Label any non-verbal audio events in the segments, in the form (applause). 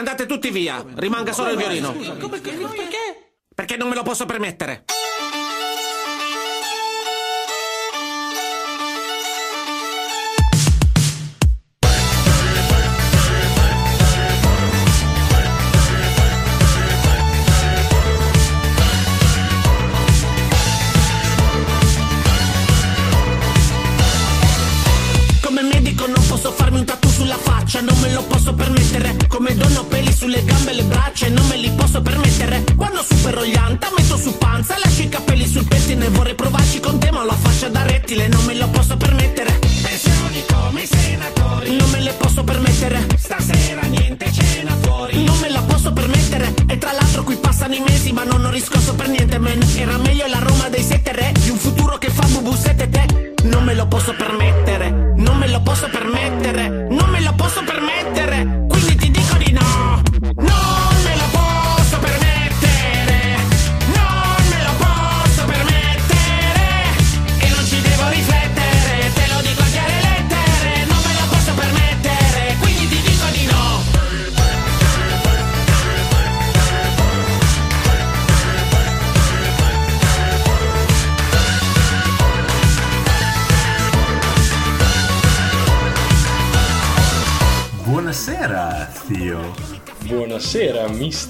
Andate tutti via, rimanga solo il violino. Perché? Perché non me lo posso permettere. Anta metto su panza, lascio i capelli sul pettine. Vorrei provarci con te, ma ho la faccia da rettile, non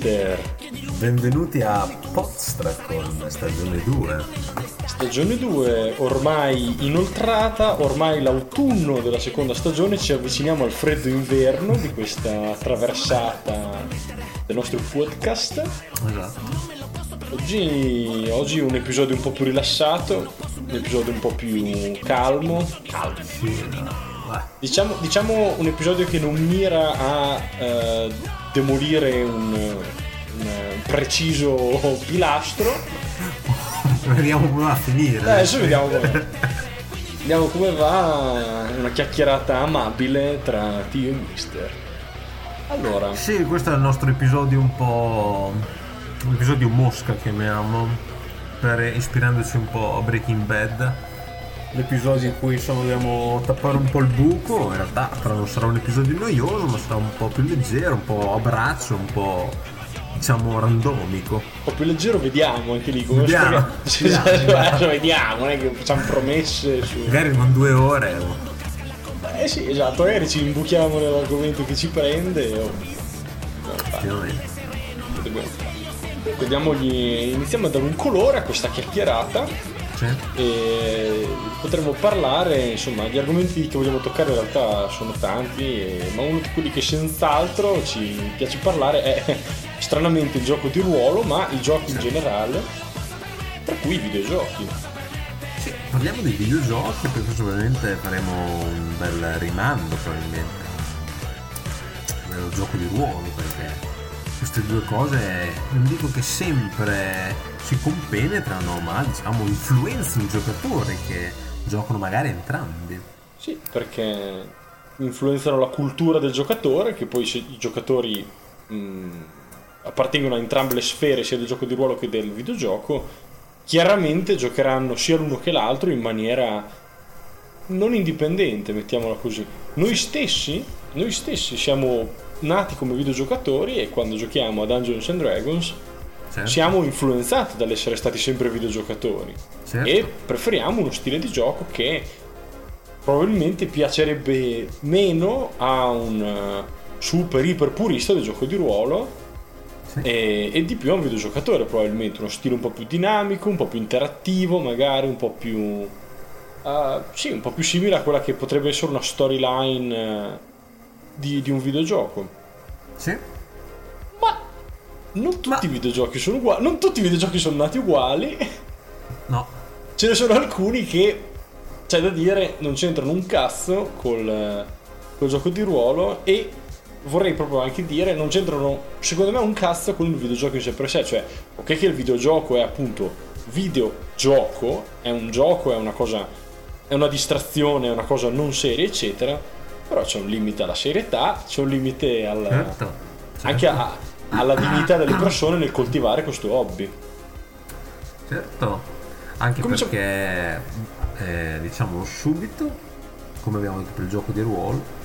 Mister. Benvenuti a Podstracon, stagione 2. Stagione 2 ormai inoltrata, ormai l'autunno della seconda stagione, ci avviciniamo al freddo inverno di questa traversata del nostro podcast. Esatto. Oggi, oggi un episodio un po' più rilassato, un episodio un po' più calmo. Beh, Diciamo, diciamo un episodio che non mira a eh, demolire un, un preciso pilastro. Vediamo come va a finire. Eh, adesso vediamo come, vediamo come va una chiacchierata amabile tra Tio e Mister. Allora, Sì, questo è il nostro episodio un po'. un episodio mosca chiamiamo. Per ispirandoci un po' a Breaking Bad. L'episodio in cui insomma dobbiamo tappare un po' il buco. In realtà però non sarà un episodio noioso, ma sarà un po' più leggero, un po' a braccio, un po' diciamo randomico. un po' più leggero vediamo anche lì come Vediamo, (laughs) vediamo. adesso (laughs) vediamo, non è che facciamo promesse su... Magari non due ore. oh. Eh sì, esatto, magari ci imbuchiamo nell'argomento che ci prende o... Effettivamente. Vediamo gli- iniziamo a dare un colore a questa chiacchierata Sì. e potremmo parlare, insomma, gli argomenti che vogliamo toccare in realtà sono tanti, e- ma uno di quelli che senz'altro ci piace parlare è (laughs) stranamente il gioco di ruolo, ma i giochi in generale, tra cui i videogiochi. Sì, parliamo dei videogiochi perché probabilmente faremo un bel rimando probabilmente dello gioco di ruolo perché queste due cose non dico che sempre si compenetrano ma diciamo influenzano i giocatori che giocano magari entrambi Sì, perché influenzano la cultura del giocatore, che poi i giocatori mh, appartengono a entrambe le sfere, sia del gioco di ruolo che del videogioco, chiaramente giocheranno sia l'uno che l'altro in maniera non indipendente, mettiamola così. Noi stessi, noi stessi siamo nati come videogiocatori e quando giochiamo a Dungeons and Dragons certo? siamo influenzati dall'essere stati sempre videogiocatori Certo. e preferiamo uno stile di gioco che probabilmente piacerebbe meno a un eh, super iper purista del gioco di ruolo Sì. e, e di più a un videogiocatore probabilmente uno stile un po' più dinamico un po' più interattivo magari un po' più eh, sì un po' più simile a quella che potrebbe essere una storyline eh, di, di un videogioco Sì? ma non tutti Ma- i videogiochi sono uguali non tutti i videogiochi sono nati uguali. No. Ce ne sono alcuni che, c'è da dire, non c'entrano un cazzo col, col gioco di ruolo e vorrei proprio anche dire, non c'entrano, secondo me, un cazzo con il videogioco in sé per sé. Cioè, ok che il videogioco è appunto videogioco, è un gioco, è una cosa, è una distrazione, è una cosa non seria, eccetera, però c'è un limite alla serietà, c'è un limite al, certo, anche a- alla dignità delle persone nel coltivare questo hobby. certo anche c'è- perché eh, diciamo subito come abbiamo detto per il gioco di ruolo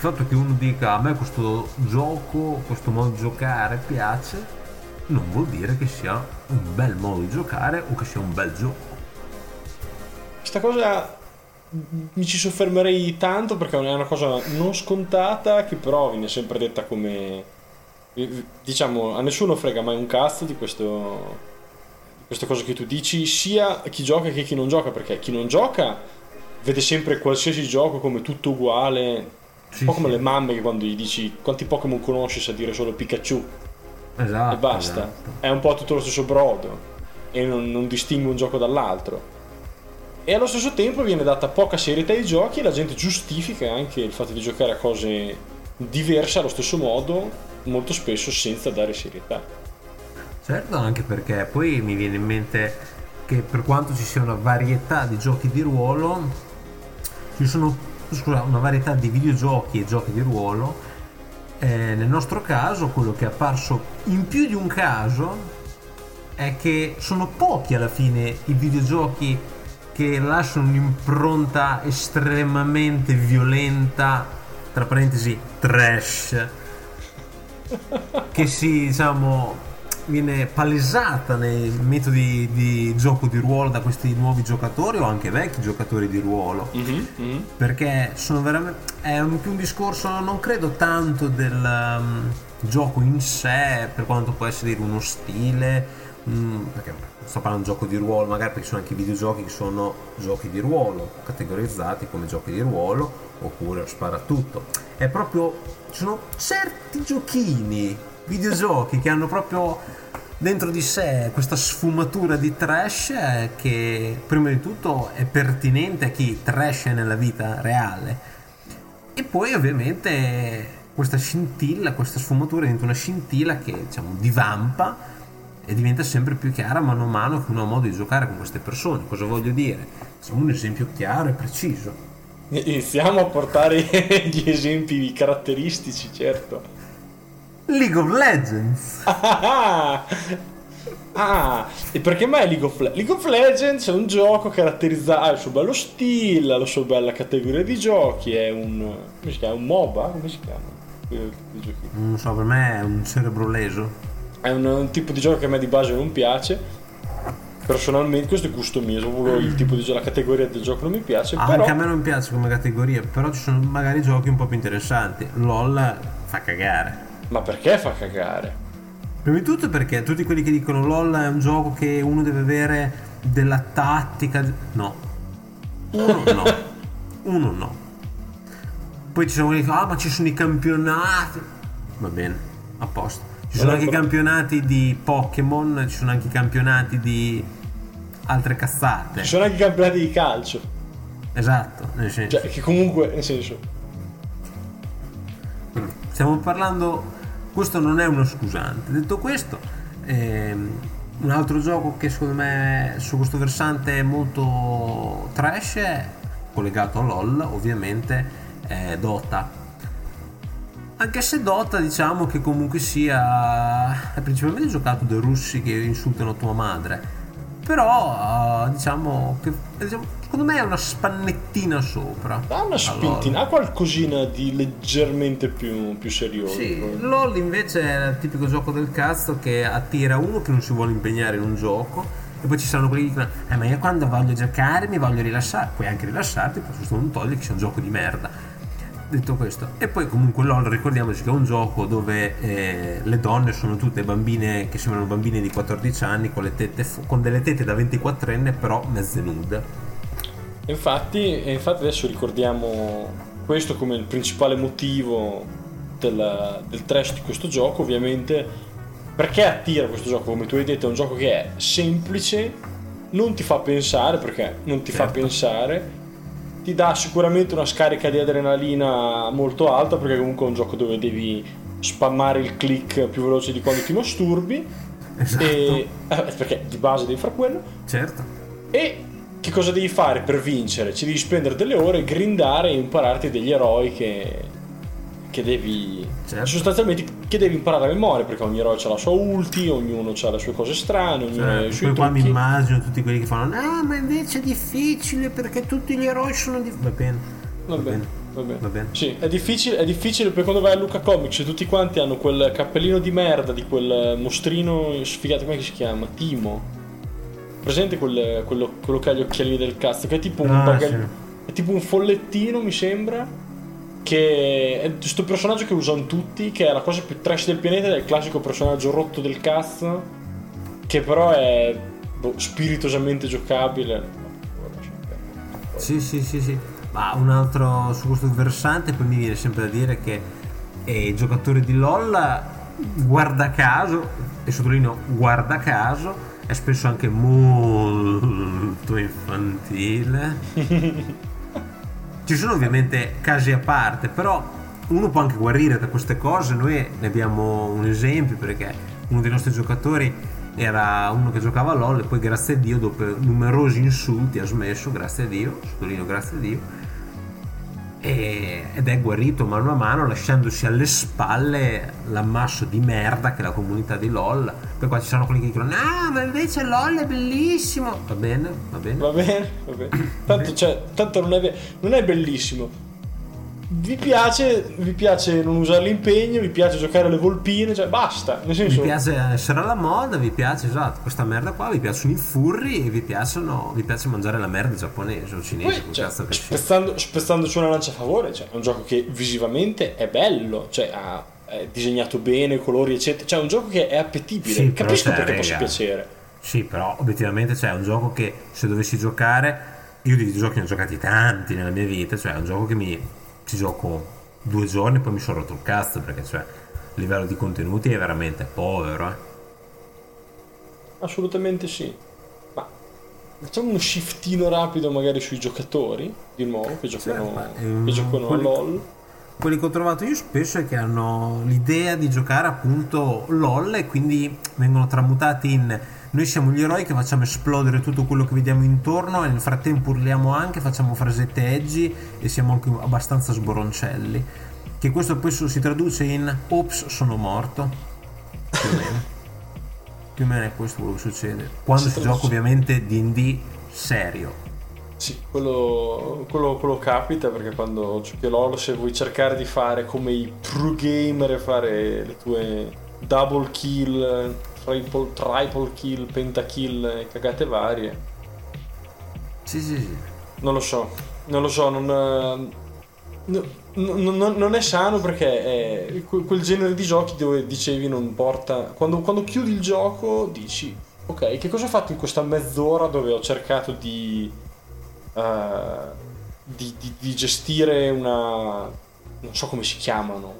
fatto che uno dica a me questo gioco, questo modo di giocare piace, non vuol dire che sia un bel modo di giocare o che sia un bel gioco. Questa cosa mi ci soffermerei tanto perché è una cosa non scontata che però viene sempre detta come diciamo a nessuno frega mai un cazzo di questo di queste cose che tu dici sia chi gioca che chi non gioca perché chi non gioca vede sempre qualsiasi gioco come tutto uguale Sì, un po' come sì. le mamme che quando gli dici quanti Pokémon conosci sa dire solo Pikachu Esatto. e basta esatto. è un po' tutto lo stesso brodo e non, non distingue un gioco dall'altro e allo stesso tempo viene data poca serietà ai giochi e la gente giustifica anche il fatto di giocare a cose diverse allo stesso modo, molto spesso senza dare serietà. Certo, anche perché poi mi viene in mente che per quanto ci sia una varietà di giochi di ruolo, ci sono scusa, una varietà di videogiochi e giochi di ruolo. eh, nel nostro caso, quello che è apparso in più di un caso è che sono pochi alla fine i videogiochi che lasciano un'impronta estremamente violenta, tra parentesi trash, che si diciamo viene palesata nei metodi di gioco di ruolo da questi nuovi giocatori o anche vecchi giocatori di ruolo. Perché sono veramente è un, più un discorso non credo tanto del um, gioco in sé per quanto può essere uno stile mm, perché sto parlando di gioco di ruolo magari perché sono anche videogiochi che sono giochi di ruolo categorizzati come giochi di ruolo oppure sparatutto è proprio ci sono certi giochini videogiochi che hanno proprio dentro di sé questa sfumatura di trash eh, che prima di tutto è pertinente a chi trash è nella vita reale e poi ovviamente questa scintilla, questa sfumatura diventa una scintilla che diciamo divampa e diventa sempre più chiara mano a mano che uno ha modo di giocare con queste persone. Cosa voglio dire? Facciamo un esempio chiaro e preciso. Iniziamo a portare (laughs) gli esempi caratteristici, certo. League of Legends. Ah, (laughs) ah, e perché mai League of Legends? League of Legends è un gioco caratterizzato, ha il suo bello stile, ha la sua bella categoria di giochi, è un, come si chiama, un MOBA? Come si chiama? Non so, per me è un cerebro leso. È un, un tipo di gioco che a me di base non piace. Personalmente, questo è gusto mio, proprio il tipo di gioco, la categoria del gioco non mi piace, Ah, però Anche a me non piace come categoria, però ci sono magari giochi un po' più interessanti. LOL fa cagare. ma perché fa cagare? Prima di tutto perché tutti quelli che dicono LOL è un gioco che uno deve avere della tattica. No. Uno (laughs) no. Uno no. Poi ci sono quelli che dicono, ah ma ci sono i campionati. Va bene, a posto. Ci sono anche i campionati di Pokémon, ci sono anche i campionati di altre cazzate. Ci sono anche i campionati di calcio, Esatto, nel senso. cioè che comunque, nel senso, stiamo parlando, questo non è uno scusante. Detto questo, ehm, un altro gioco che secondo me su questo versante è molto trash, è collegato a LOL ovviamente, è Dota. Anche se Dota diciamo che comunque sia è principalmente giocato dai russi che insultano tua madre. Però eh, diciamo che diciamo, secondo me è una spannettina sopra. ha una spintina, ha qualcosina di leggermente più, più serioso. Sì. LOL invece è il tipico gioco del cazzo che attira uno che non si vuole impegnare in un gioco e poi ci saranno quelli che dicono eh ma io quando voglio giocare mi voglio rilassare puoi anche rilassarti però questo non toglie che sia un gioco di merda detto questo. E poi comunque LOL ricordiamoci che è un gioco dove eh, le donne sono tutte bambine che sembrano bambine di 14 anni con, le tette fu- con delle tette da 24enne però mezze nude. Infatti, infatti adesso ricordiamo questo come il principale motivo del, del trash di questo gioco, ovviamente. Perché attira questo gioco, come tu hai detto, è un gioco che è semplice, non ti fa pensare, perché non ti fa Certo. pensare, ti dà sicuramente una scarica di adrenalina molto alta, perché comunque è un gioco dove devi spammare il click più veloce di quando ti masturbi, esatto. E, eh, perché di base devi fare quello, certo. E che cosa devi fare per vincere? Ci devi spendere delle ore, grindare e impararti degli eroi che, che devi. Certo. Sostanzialmente che devi imparare a memoria, perché ogni eroe ha la sua ulti, ognuno ha le sue cose strane, ognuno ha i suoi poi qua mi trucchi. immagino tutti quelli che fanno ah ma invece è difficile perché tutti gli eroi sono difficili va bene Va bene. va bene. Va bene. Sì, è difficile, è difficile perché quando vai a Luca Comics e tutti quanti hanno quel cappellino di merda di quel mostrino sfigato, come si chiama? Timo. Presente quel- quello, quello che ha gli occhialini del cazzo, che è tipo un Ah, baga- sì. è tipo un follettino, mi sembra. Che è questo personaggio che usano tutti, che è la cosa più trash del pianeta, è il classico personaggio rotto del cazzo, che però è boh, spiritosamente giocabile. Sì, sì, sì, sì. Ma un altro su questo versante, poi mi viene sempre da dire che eh, i giocatori di LOL, guarda caso, e sottolineo guarda caso, è spesso anche molto infantile. (laughs) Ci sono ovviamente casi a parte, però uno può anche guarire da queste cose. Noi ne abbiamo un esempio perché uno dei nostri giocatori era uno che giocava a LOL e poi grazie a Dio dopo numerosi insulti ha smesso, grazie a Dio, sottolineo grazie a Dio, e- ed è guarito mano a mano lasciandosi alle spalle l'ammasso di merda che è la comunità di LOL. Poi qua ci sono quelli che dicono no ma invece LOL è bellissimo. Va bene, va bene. Va bene, va bene. Tanto, cioè, tanto non, è, non è bellissimo. Vi piace, vi piace non usare l'impegno, vi piace giocare alle volpine, cioè basta. Nel Vi senso, piace essere alla moda, vi piace esatto questa merda qua, vi piacciono i furri e vi, piacciono, vi piace mangiare la merda giapponese o cinese, poi, cioè, spezzando, spezzandoci una lancia a favore, cioè, è un gioco che visivamente è bello, cioè ha, è disegnato bene, colori eccetera, cioè è un gioco che è appetibile. Sì, Capisco perché possa piacere. Sì, però obiettivamente cioè, è un gioco che se dovessi giocare, io di videogiochi ne ho giocati tanti nella mia vita, cioè è un gioco che mi ci gioco due giorni e poi mi sono rotto il cazzo perché cioè, il livello di contenuti è veramente povero. Eh. Assolutamente sì. Ma facciamo uno shiftino rapido magari sui giocatori, di nuovo, che giocano, ma, ehm, che giocano quelli- LOL. Quelli che ho trovato io spesso è che hanno l'idea di giocare appunto LOL e quindi vengono tramutati in noi siamo gli eroi che facciamo esplodere tutto quello che vediamo intorno e nel frattempo urliamo anche, facciamo frasette edgy e siamo anche abbastanza sboroncelli. Che questo poi si traduce in ops sono morto. Più o meno. (laughs) Più o meno è questo quello che succede. Quando Si si, gioca ovviamente D&D serio. Sì, quello, quello, quello capita perché quando giochi a LOL se vuoi cercare di fare come i pro gamer e fare le tue double kill, triple, triple kill, pentakill e cagate varie, Sì, sì, sì. non lo so, non lo so, non, eh, no- no- no- non è sano perché è que- quel genere di giochi dove dicevi non porta... Quando, quando chiudi il gioco dici, ok, che cosa ho fatto in questa mezz'ora dove ho cercato di, eh, di, di- di gestire una... non so come si chiamano,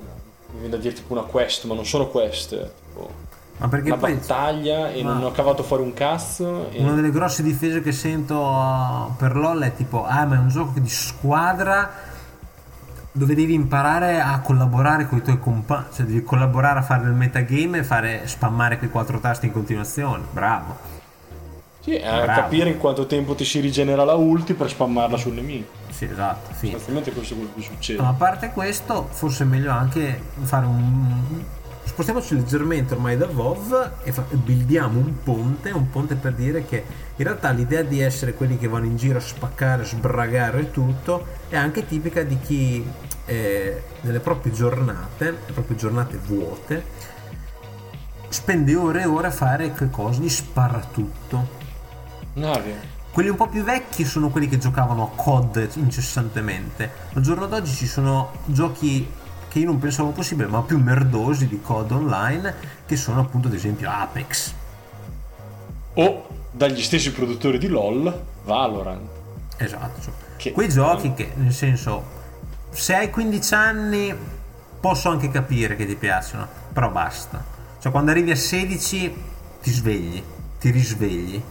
mi viene da dire tipo una quest, ma non sono quest, tipo Ma perché una poi battaglia e Ma- non ho cavato fuori un cazzo. E... Una delle grosse difese che sento uh, per LOL è tipo, ah ma è un gioco di squadra dove devi imparare a collaborare con i tuoi compagni, cioè devi collaborare a fare il metagame e fare spammare quei quattro tasti in continuazione. Bravo. Sì, a Bravo. capire in quanto tempo ti si rigenera la ulti per spammarla sul nemico. Sì, esatto, fine. Sostanzialmente questo è quello che succede. Ma a parte questo, forse è meglio anche fare un. Spostiamoci leggermente ormai da WoW e fa- buildiamo un ponte, un ponte per dire che in realtà l'idea di essere quelli che vanno in giro a spaccare, sbragare tutto è anche tipica di chi eh, nelle proprie giornate, le proprie giornate vuote, spende ore e ore a fare che cosa? Gli spara tutto. Nave. Quelli un po' più vecchi sono quelli che giocavano a COD incessantemente. Al giorno d'oggi ci sono giochi che io non pensavo possibile, ma più merdosi di COD online, che sono appunto ad esempio Apex. O dagli stessi produttori di LOL, Valorant. Esatto. Che- Quei giochi che, nel senso, se hai 15 anni posso anche capire che ti piacciono, però basta. Cioè quando arrivi a 16 ti svegli, ti risvegli.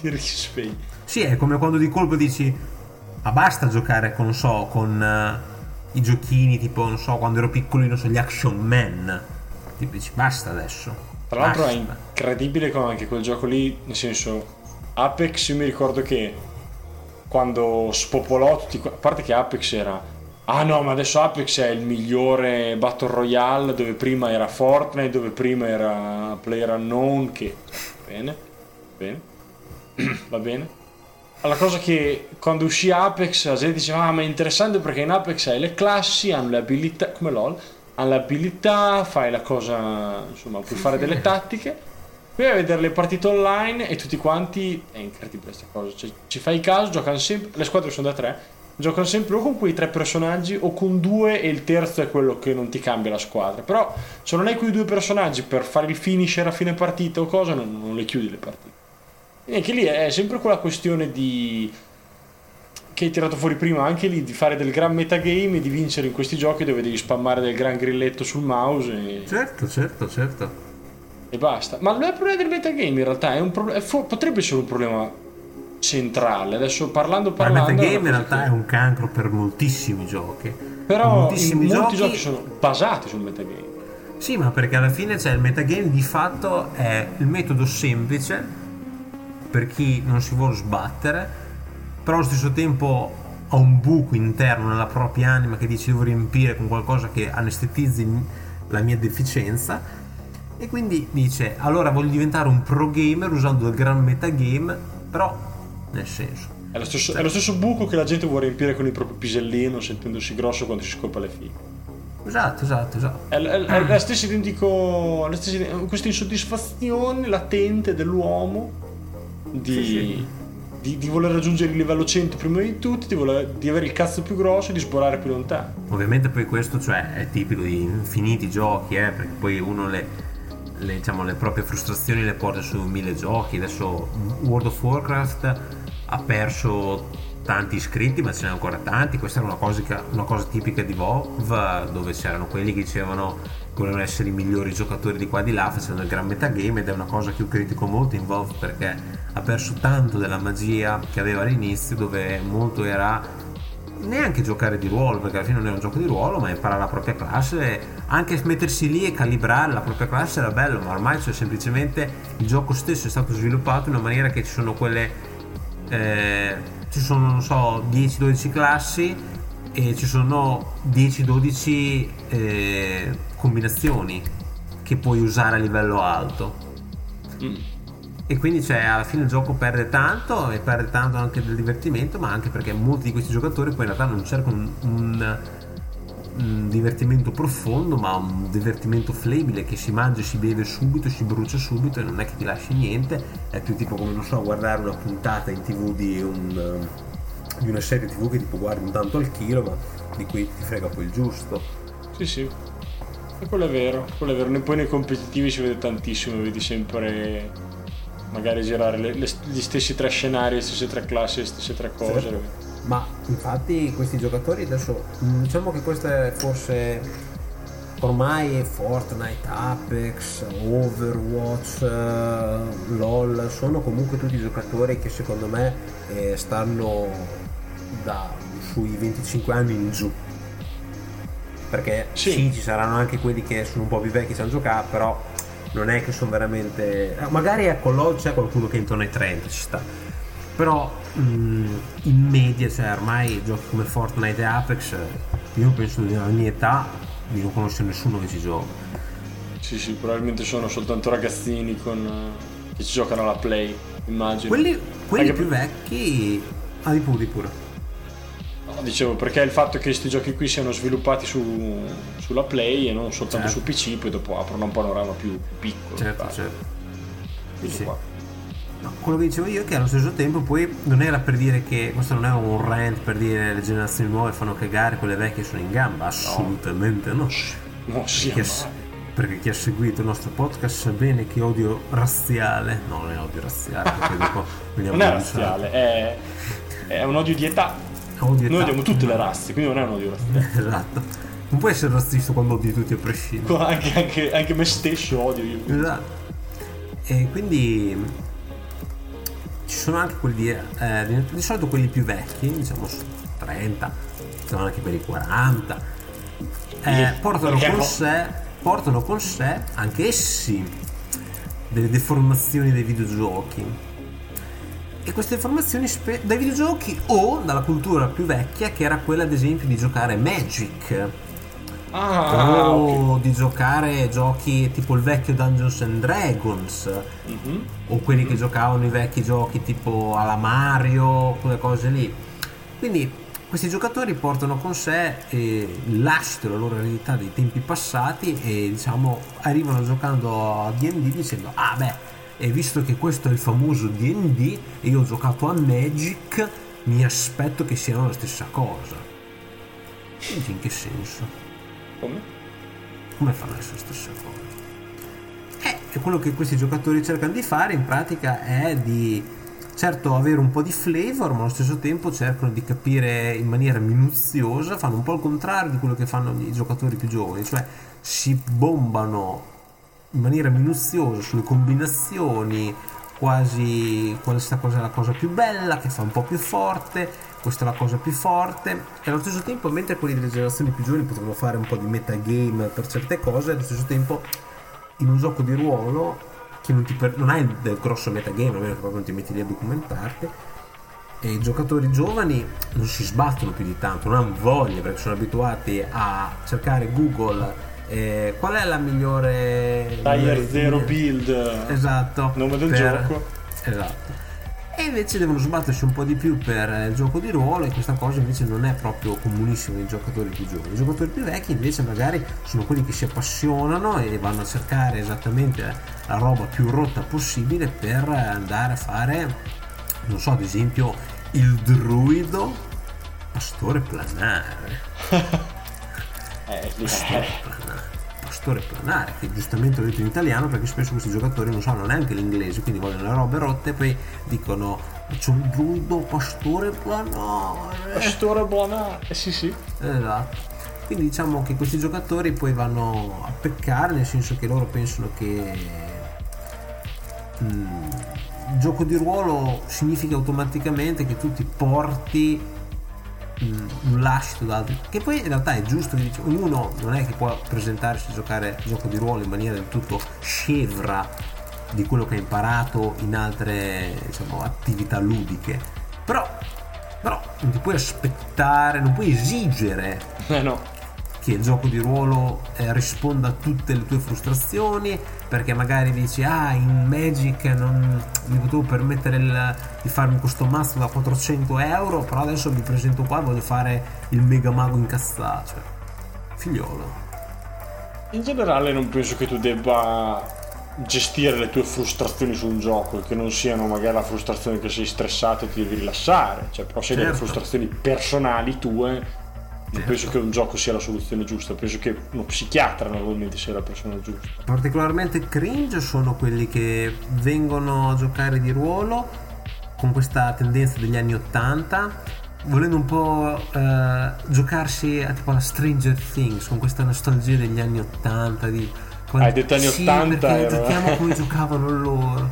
Ti risvegli. Sì, è come quando di colpo dici ma basta giocare con, non so, con eh, i giochini tipo, non so, quando ero piccolino, non so, gli Action Man. Ti dici basta adesso. Tra l'altro è Basta. incredibile come anche quel gioco lì, nel senso, Apex io mi ricordo che quando spopolò tutti, a parte che Apex era, ah no ma adesso Apex è il migliore Battle Royale dove prima era Fortnite, dove prima era Player Unknown, che bene, bene, (clears throat) va bene. La cosa che quando uscì Apex la gente diceva ah ma è interessante perché in Apex hai le classi, hanno le abilità, come LOL, hanno le abilità, fai la cosa, insomma puoi fare delle tattiche. Poi a vedere le partite online e tutti quanti, è incredibile questa cosa, cioè, ci fai caso, giocano sempre, le squadre sono da tre, giocano sempre o con quei tre personaggi o con due e il terzo è quello che non ti cambia la squadra. Però se non hai quei due personaggi per fare il finisher a fine partita o cosa, non, non le chiudi le partite. E anche lì è sempre quella questione di che hai tirato fuori prima, anche lì di fare del gran metagame e di vincere in questi giochi dove devi spammare del gran grilletto sul mouse e, Certo, certo, certo. e basta. Ma non è il problema del metagame in realtà, è un pro- è fo- potrebbe essere un problema centrale. Adesso parlando Ma il parlando... metagame è in realtà è che- un cancro per moltissimi giochi. Però moltissimi in molti giochi- giochi sono basati sul metagame. Sì, ma perché alla fine c'è il metagame di fatto è il metodo semplice per chi non si vuole sbattere, però allo stesso tempo ha un buco interno nella propria anima che dice devo riempire con qualcosa che anestetizzi la mia deficienza e quindi dice allora voglio diventare un pro gamer usando il gran metagame, però nel senso. È lo, stesso, è lo stesso buco che la gente vuole riempire con il proprio pisellino sentendosi grosso quando si scopa le fighe. Esatto, esatto, esatto. È, è, è la stessa identico. La stessa, questa insoddisfazione latente dell'uomo di, Sì, sì. Di, di voler raggiungere il livello 100 prima di tutti, di, voler- di avere il cazzo più grosso e di sborare più lontano. Ovviamente poi questo cioè, è tipico di infiniti giochi, eh, perché poi uno le, le, diciamo, le proprie frustrazioni le porta su mille giochi. Adesso World of Warcraft ha perso tanti iscritti, ma ce n'è ancora tanti. Questa era una cosa, che- una cosa tipica di WoW, dove c'erano quelli che dicevano che volevano essere i migliori giocatori di qua e di là, facendo il gran metagame ed è una cosa che io critico molto in WoW perché ha perso tanto della magia che aveva all'inizio, dove molto era neanche giocare di ruolo, perché alla fine non è un gioco di ruolo, ma imparare la propria classe, anche mettersi lì e calibrare la propria classe era bello, ma ormai cioè, semplicemente il gioco stesso è stato sviluppato in una maniera che ci sono quelle, eh, ci sono non so, 10-12 classi e ci sono 10-12 eh, combinazioni che puoi usare a livello alto. E quindi cioè, alla fine il gioco perde tanto e perde tanto anche del divertimento, ma anche perché molti di questi giocatori poi in realtà non cercano un, un- un divertimento profondo, ma un divertimento flebile che si mangia e si beve subito, si brucia subito e non è che ti lasci niente, è più tipo come non so, guardare una puntata in tv di, un, di una serie tv che tipo guardi un tanto al chilo, ma di cui ti frega poi il giusto. Sì, sì. E quello è vero, quello è vero. Ne- Poi nei competitivi si vede tantissimo, vedi sempre magari girare le- le- gli stessi tre scenari, le stesse tre classi, le stesse tre cose. Certo. Ma infatti questi giocatori adesso mh, diciamo che questa è forse ormai Fortnite, Apex, Overwatch, eh, LOL sono comunque tutti giocatori che secondo me eh, stanno da sui 25 anni in giù. Perché Sì. sì. ci saranno anche quelli che sono un po' più vecchi e sanno giocare, però non è che sono veramente. eh, Magari ecco LOL c'è qualcuno che è intorno ai 30, ci sta. Però mh, in media, cioè ormai giochi come Fortnite e Apex, io penso che nella mia età di non conoscere nessuno che ci gioca. Sì, sì, probabilmente sono soltanto ragazzini con, eh, che ci giocano alla Play, immagino. Quelli, quelli più vecchi. Ah, di pure, di pure. No, dicevo perché il fatto che questi giochi qui siano sviluppati su, sulla Play e non soltanto Certo. su PC, poi dopo aprono un panorama più piccolo. Certo, certo. Sì. qua. No, quello che dicevo io è che allo stesso tempo poi non era per dire che questo non è un rant per dire le generazioni nuove fanno cagare, quelle vecchie sono in gamba, assolutamente no. No, sì, Perché, chi ha seguito il nostro podcast sa bene che odio razziale, no non è odio razziale, perché (laughs) dopo non è razziale, è, è un odio di età. Odio Noi odiamo tutte le razze, quindi non è un odio razziale. (laughs) Esatto. Non puoi essere razzista quando odi tutti a prescindere. anche, anche- anche me stesso odio io. Esatto. E quindi ci sono anche quelli di, eh, di, solito quelli più vecchi, diciamo su 30, sono anche per i 40, eh, portano, perché con sé, portano con sé anche essi delle deformazioni dei videogiochi. E queste informazioni spe- dai videogiochi o dalla cultura più vecchia che era quella ad esempio di giocare Magic. Ah, o ok. di giocare giochi tipo il vecchio Dungeons and Dragons Mhm. o quelli che giocavano i vecchi giochi tipo alla Mario, quelle cose lì. Quindi questi giocatori portano con sé eh, il lascito, la loro eredità dei tempi passati e diciamo arrivano giocando a D&D dicendo ah beh, e visto che questo è il famoso D&D e io ho giocato a Magic, mi aspetto che siano la stessa cosa. Quindi in che senso? Come? come fanno a essere la stessa cosa? Eh, e quello che questi giocatori cercano di fare in pratica è di certo avere un po' di flavor, ma allo stesso tempo cercano di capire in maniera minuziosa, fanno un po' il contrario di quello che fanno i giocatori più giovani, cioè si bombano in maniera minuziosa sulle combinazioni, quasi questa cosa è la cosa più bella, che fa un po' più forte, questa è la cosa più forte, e allo stesso tempo, mentre quelli delle generazioni più giovani potevano fare un po' di metagame per certe cose, allo stesso tempo in un gioco di ruolo che non, per- non hai del grosso metagame, almeno che proprio non ti metti lì a documentarti, e i giocatori giovani non si sbattono più di tanto, non hanno voglia perché sono abituati a cercare Google eh, qual è la migliore Tier 0 build. esatto. Nome del per- gioco. esatto. E invece devono sbattersi un po' di più per il gioco di ruolo e questa cosa invece non è proprio comunissima nei giocatori più giovani. I giocatori più vecchi invece magari sono quelli che si appassionano e vanno a cercare esattamente la roba più rotta possibile per andare a fare non so ad esempio il druido pastore planare (laughs) Eh, pastore planare pastore planare che giustamente ho detto in italiano perché spesso questi giocatori non sanno neanche l'inglese quindi vogliono le robe rotte e poi dicono c'è un druido pastore planare Pastore buona. Eh sì sì. esatto quindi diciamo che questi giocatori poi vanno a peccare nel senso che loro pensano che mm, il gioco di ruolo significa automaticamente che tu ti porti un lascito da altri che poi in realtà è giusto dici, ognuno non è che può presentarsi a giocare gioco di ruolo in maniera del tutto scevra di quello che ha imparato in altre diciamo, attività ludiche però, però non ti puoi aspettare non puoi esigere Eh no. Che il gioco di ruolo eh, risponda a tutte le tue frustrazioni perché magari dici ah in Magic non mi potevo permettere il- di farmi questo mazzo da 400 euro però adesso mi presento qua e voglio fare il mega mago incazzato cioè, figliolo In generale non penso che tu debba gestire le tue frustrazioni su un gioco e che non siano magari la frustrazione che sei stressato e ti devi rilassare. Cioè, però se hai delle Certo. frustrazioni personali tue, non penso che un gioco sia la soluzione giusta. Penso che uno psichiatra normalmente sia la persona giusta. particolarmente cringe sono quelli che vengono a giocare di ruolo con questa tendenza degli anni 80 volendo un po' eh, giocarsi a tipo alla Stranger Things con questa nostalgia degli anni 80 di Hai detto anni Sì, 80 perché era- giochiamo come (laughs) giocavano loro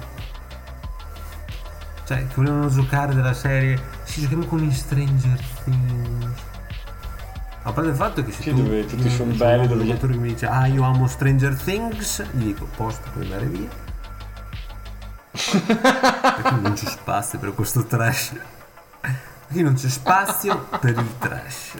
cioè che volevano giocare della serie sì giochiamo con i Stranger Things a parte il fatto che se Sì, tu dove tutti sono belli, un dove- che mi dice ah io amo Stranger Things gli dico posto puoi andare via (laughs) perché non c'è spazio per questo trash. Perché non c'è spazio per il trash.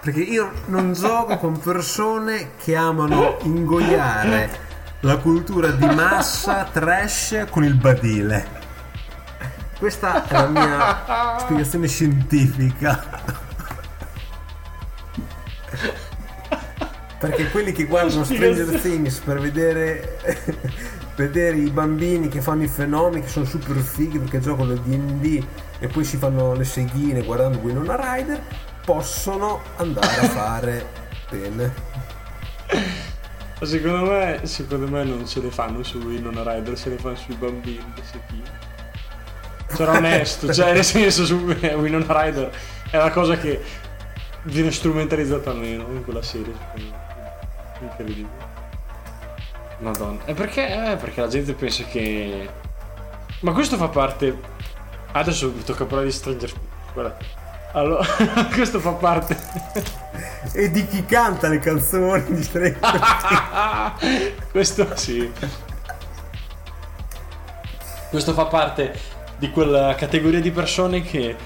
Perché io non gioco con persone che amano ingoiare la cultura di massa trash con il badile. Questa è la mia spiegazione scientifica perché quelli che guardano Stranger Things per vedere (laughs) vedere i bambini che fanno i fenomeni che sono super fighi perché giocano al D&D e poi si fanno le seghine guardando Winona Rider possono andare a (laughs) fare bene Ma secondo me, secondo me non se le fanno su Winona Rider, se le fanno sui bambini. se chi. Sarò onesto, (laughs) cioè nel senso su Winona Rider è la cosa che viene strumentalizzata meno in quella serie. secondo me. Incredibile. Madonna. E perché? Eh, perché la gente pensa che. Ma questo fa parte. Adesso mi tocca parlare di Stranger Guarda. Allora, (laughs) questo fa parte. e di chi canta le canzoni di Stranger (laughs) Questo sì. Questo fa parte di quella categoria di persone che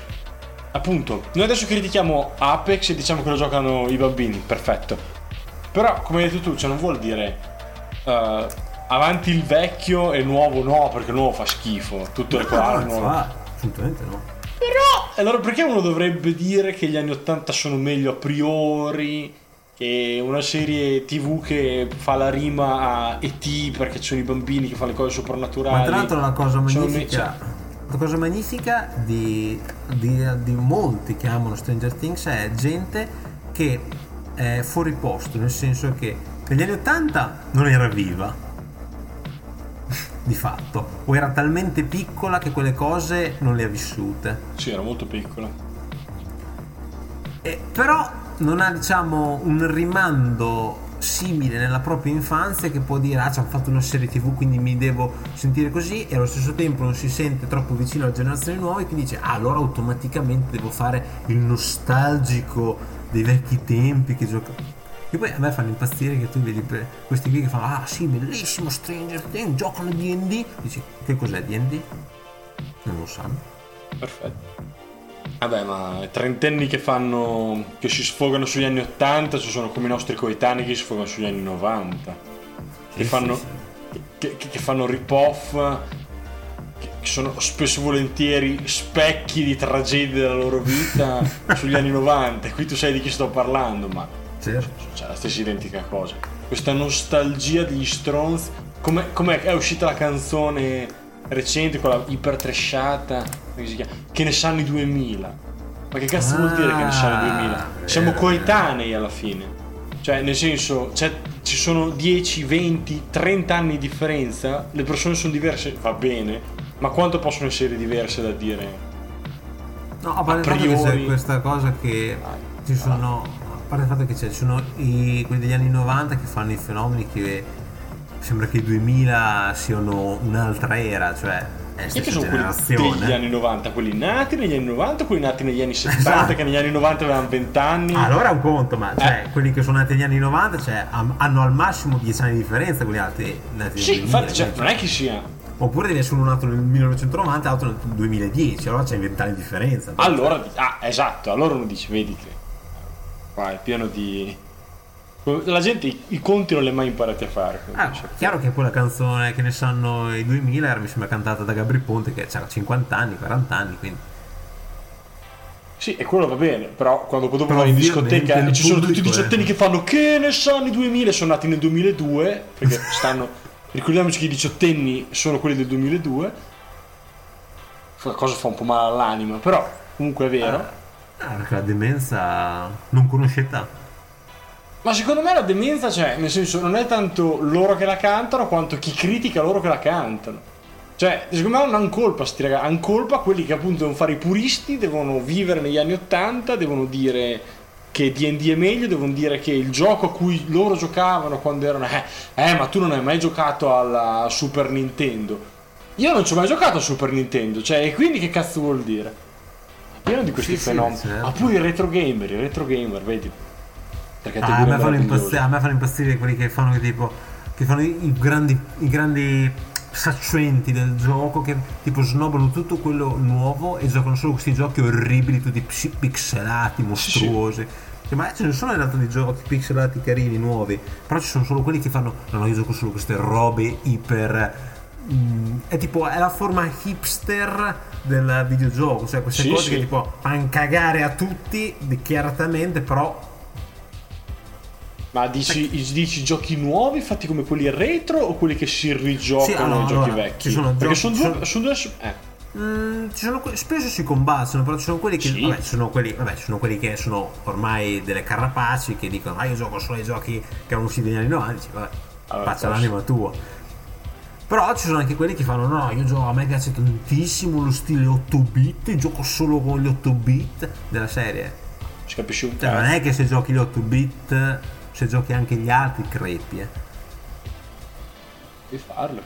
appunto noi adesso critichiamo Apex e diciamo che lo giocano i bambini, perfetto. Però, come hai detto tu, cioè non vuol dire eh, avanti il vecchio e nuovo no, perché il nuovo fa schifo. Tutto il No, quadro. no, assolutamente no. Però, allora perché uno dovrebbe dire che gli anni 80 sono meglio a priori? Che una serie tv che fa la rima a E.T. perché ci sono i bambini che fanno le cose soprannaturali. Ma tra l'altro la cosa Sono magnifica, la cosa magnifica di, di- di molti che amano Stranger Things è gente che è fuori posto, nel senso che negli anni 80 non era viva, di fatto, o era talmente piccola che quelle cose non le ha vissute. Sì, era molto piccola. E- però non ha diciamo un rimando simile nella propria infanzia che può dire ah ci hanno fatto una serie tv quindi mi devo sentire così e allo stesso tempo non si sente troppo vicino alle generazioni nuove quindi dice ah allora automaticamente devo fare il nostalgico dei vecchi tempi che gioca e poi a me fanno impazzire che tu vedi questi qui che fanno ah sì bellissimo Stranger Things giocano D&D dici che cos'è D&D? non lo sanno Perfetto. Vabbè, ma trentenni che fanno. che si sfogano sugli anni 80, ci sono come i nostri coetanei che si sfogano sugli anni 90. Che Sì, fanno. sì, sì. Che, che- che fanno rip-off. Che che sono spesso e volentieri specchi di tragedie della loro vita (laughs) sugli anni 90. Qui tu sai di chi sto parlando, ma certo c'è la stessa identica cosa. Questa nostalgia degli Stones. Come com'è è uscita la canzone recente, quella iper trashata, come si chiama? Che ne sanno i 2000. Ma che cazzo vuol dire che ne sanno i 2000? Ah, Siamo coetanei alla fine. Cioè, nel senso, c'è- ci sono 10, 20, 30 anni di differenza, le persone sono diverse, va bene, ma quanto possono essere diverse da dire? No, a parte A che c'è priori- questa cosa che ci sono. A parte il fatto che c'è, ci sono i, quelli degli anni 90 che fanno i fenomeni che sembra che i 2000 siano un'altra era, cioè stessa sono quelli degli anni 90, quelli nati negli anni 90 o quelli nati negli anni 70 Esatto. che negli anni 90 avevano 20 anni? Allora è un conto, ma cioè, Eh. quelli che sono nati negli anni 90 cioè, hanno al massimo 10 anni di differenza quelli altri nati sì, nel 2000, infatti, cioè, non è che sia. Oppure essere uno nato nel 1990 e l'altro nel 2010, allora c'è 20 anni di differenza. Allora, ah, esatto, allora uno dice, vedi che qua è pieno di... La gente i, conti non li ha mai imparati a fare. Ah, dice. chiaro che quella canzone che ne sanno i 2000 era mi sembra cantata da Gabri Ponte che aveva 50 anni, 40 anni, quindi Sì, e quello va bene, però quando dopo Però vai in discoteca e ci sono tutti i diciottenni che fanno che ne sanno i 2000 sono nati nel 2002, perché (laughs) stanno... ricordiamoci che i diciottenni sono quelli del 2002, la cosa fa un po' male all'anima, però comunque è vero. ah, perché la demenza non conosce età. Ma secondo me la demenza, cioè, nel senso, non è tanto loro che la cantano quanto chi critica loro che la cantano. Cioè, secondo me non hanno colpa sti ragazzi, hanno colpa quelli che appunto devono fare i puristi, devono vivere negli anni 80, devono dire che D&D è meglio, devono dire che il gioco a cui loro giocavano quando erano eh, eh ma tu non hai mai giocato alla Super Nintendo. Io non ci ho mai giocato a Super Nintendo, cioè, e quindi che cazzo vuol dire? Pieno di questi Sì, sì, fenomeni. certo. Ah, pure i retro gamer, i retro gamer, vedi? Perché Ah, a, me fanno impazzire, a me fanno impazzire quelli che fanno tipo che fanno i, i grandi i grandi saccenti del gioco che tipo snobano tutto quello nuovo e giocano solo questi giochi orribili tutti pixelati mostruosi. Cioè, ma ce ne sono in realtà di giochi pixelati carini nuovi però ci sono solo quelli che fanno no no io gioco solo queste robe iper mm, è tipo è la forma hipster del videogioco cioè queste Sì, cose sì. che tipo fanno cagare a tutti dichiaratamente però Ma dici, dici giochi nuovi fatti come quelli retro o quelli che si rigiocano Sì, allora, ai giochi allora, vecchi? ci sono Perché giochi- sono due, ci sono due eh. Mm, ci sono spesso si combattono, però ci sono quelli che. Sì. Vabbè, ci sono quelli, vabbè, ci sono quelli che sono ormai delle carrapaci che dicono: Ah, io gioco solo ai giochi che erano usciti negli anni 90. Dici, vabbè, Allora, faccia l'anima tua. Però ci sono anche quelli che fanno: No, io gioco, a me piace tantissimo lo stile 8 bit, gioco solo con gli 8 bit della serie. Si capisce un Cioè, non cazzo. è che se giochi gli 8 bit, se giochi anche gli altri, crepi. Eh. Devi farlo.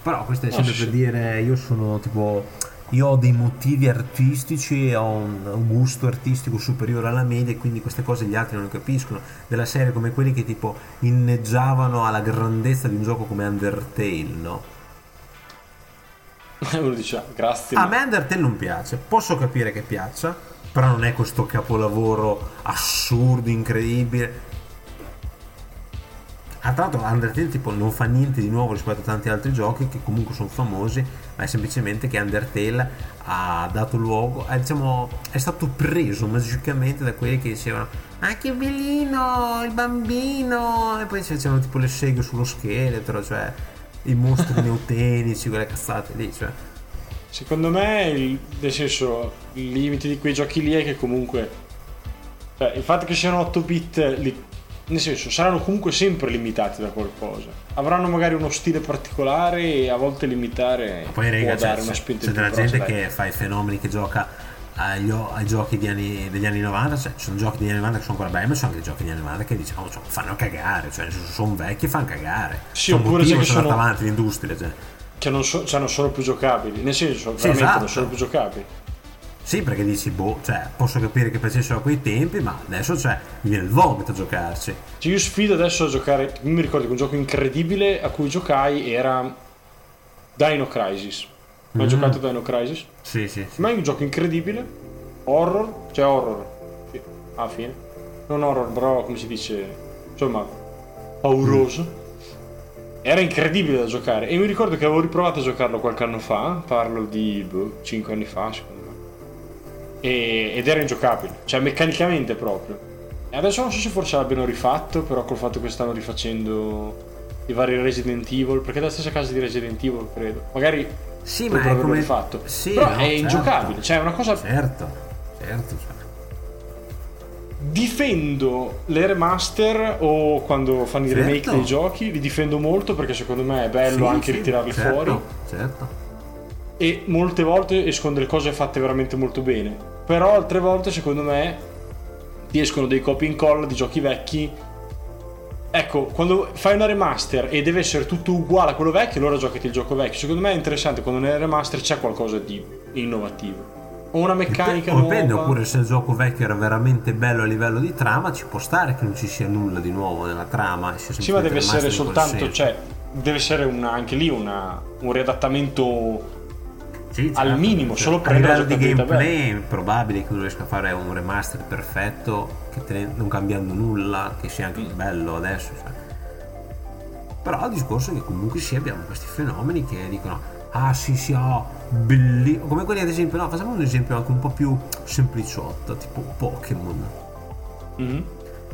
Però questo è sempre sì, per dire, io sono tipo, io ho dei motivi artistici e ho un, un gusto artistico superiore alla media e quindi queste cose gli altri non le capiscono. Della serie come quelli che tipo inneggiavano alla grandezza di un gioco come Undertale, no? (laughs) Uno dice, ah, grazie. A me Undertale non piace, posso capire che piaccia, però non è questo capolavoro assurdo, incredibile. Ah, tra l'altro Undertale tipo non fa niente di nuovo rispetto a tanti altri giochi che comunque sono famosi, ma è semplicemente che Undertale ha dato luogo, è, diciamo, è stato preso magicamente da quelli che dicevano ah che bellino, il bambino, e poi c'erano tipo le seghe sullo scheletro, cioè i mostri (laughs) neotenici, quelle cazzate lì, cioè. Secondo me, il, nel senso, il limite di quei giochi lì è che comunque. Cioè, il fatto che siano 8 bit, li- nel senso, saranno comunque sempre limitati da qualcosa. Avranno magari uno stile particolare e a volte limitare Ma poi può raga, dare una spinta c'è della gente sai, che fa i fenomeni che gioca agli ai giochi anni- degli anni 90, cioè, ci sono giochi degli anni 90 che sono ancora belli, ma ci sono anche giochi degli anni 90 che diciamo cioè, fanno cagare, cioè sono vecchi e fanno cagare. Sì, un oppure motivo che sono sono- avanti l'industria. Cioè. Che non, so, cioè non sono più giocabili. Nel senso, Sì, veramente esatto. non sono più giocabili. Sì, perché dici, boh, cioè, posso capire che piacessero a quei tempi, ma adesso cioè, mi viene il vomito a giocarci. Cioè, io sfido adesso a giocare. Io mi ricordo che un gioco incredibile a cui giocai era Dino Crisis. Hai Mm. giocato a Dino Crisis? Sì, sì, sì. Ma è un gioco incredibile. Horror, cioè horror. Sì, alla fine. Non horror, però come si dice. Insomma, pauroso. Era incredibile da giocare. E mi ricordo che avevo riprovato a giocarlo qualche anno fa. Parlo di boh, 5 anni fa, secondo me. E- ed era ingiocabile, cioè meccanicamente proprio. E adesso non so se forse l'abbiano rifatto, però col fatto che stanno rifacendo i vari Resident Evil, perché è la stessa casa di Resident Evil, credo. Magari Sì, ma è come... rifatto. Sì, però no, è certo. ingiocabile, cioè è una cosa Certo, certo. Cioè. difendo le remaster o quando fanno i Certo. remake dei giochi, li difendo molto perché secondo me è bello Sì, anche sì, ritirarli certo, fuori Certo. E molte volte escono delle cose fatte veramente molto bene. Però altre volte secondo me ti escono dei copia e incolla di giochi vecchi. Ecco, quando fai una remaster e deve essere tutto uguale a quello vecchio, allora giocati il gioco vecchio. Secondo me è interessante quando nelle remaster c'è qualcosa di innovativo. O una meccanica dipende, nuova. oppure se il gioco vecchio era veramente bello a livello di trama, ci può stare che non ci sia nulla di nuovo nella trama. Sì, ma deve essere soltanto, cioè, deve essere una- anche lì una- un riadattamento Sì, al certo, minimo, cioè, solo a per la livello di gameplay è probabile che tu riesca a fare un remaster perfetto ne- non cambiando nulla che sia Mm. anche bello adesso cioè. però il discorso è che comunque sì abbiamo questi fenomeni che dicono ah sì sì oh, bellissimo come quelli ad esempio no facciamo un esempio anche un po' più sempliciotto tipo Pokémon Mhm.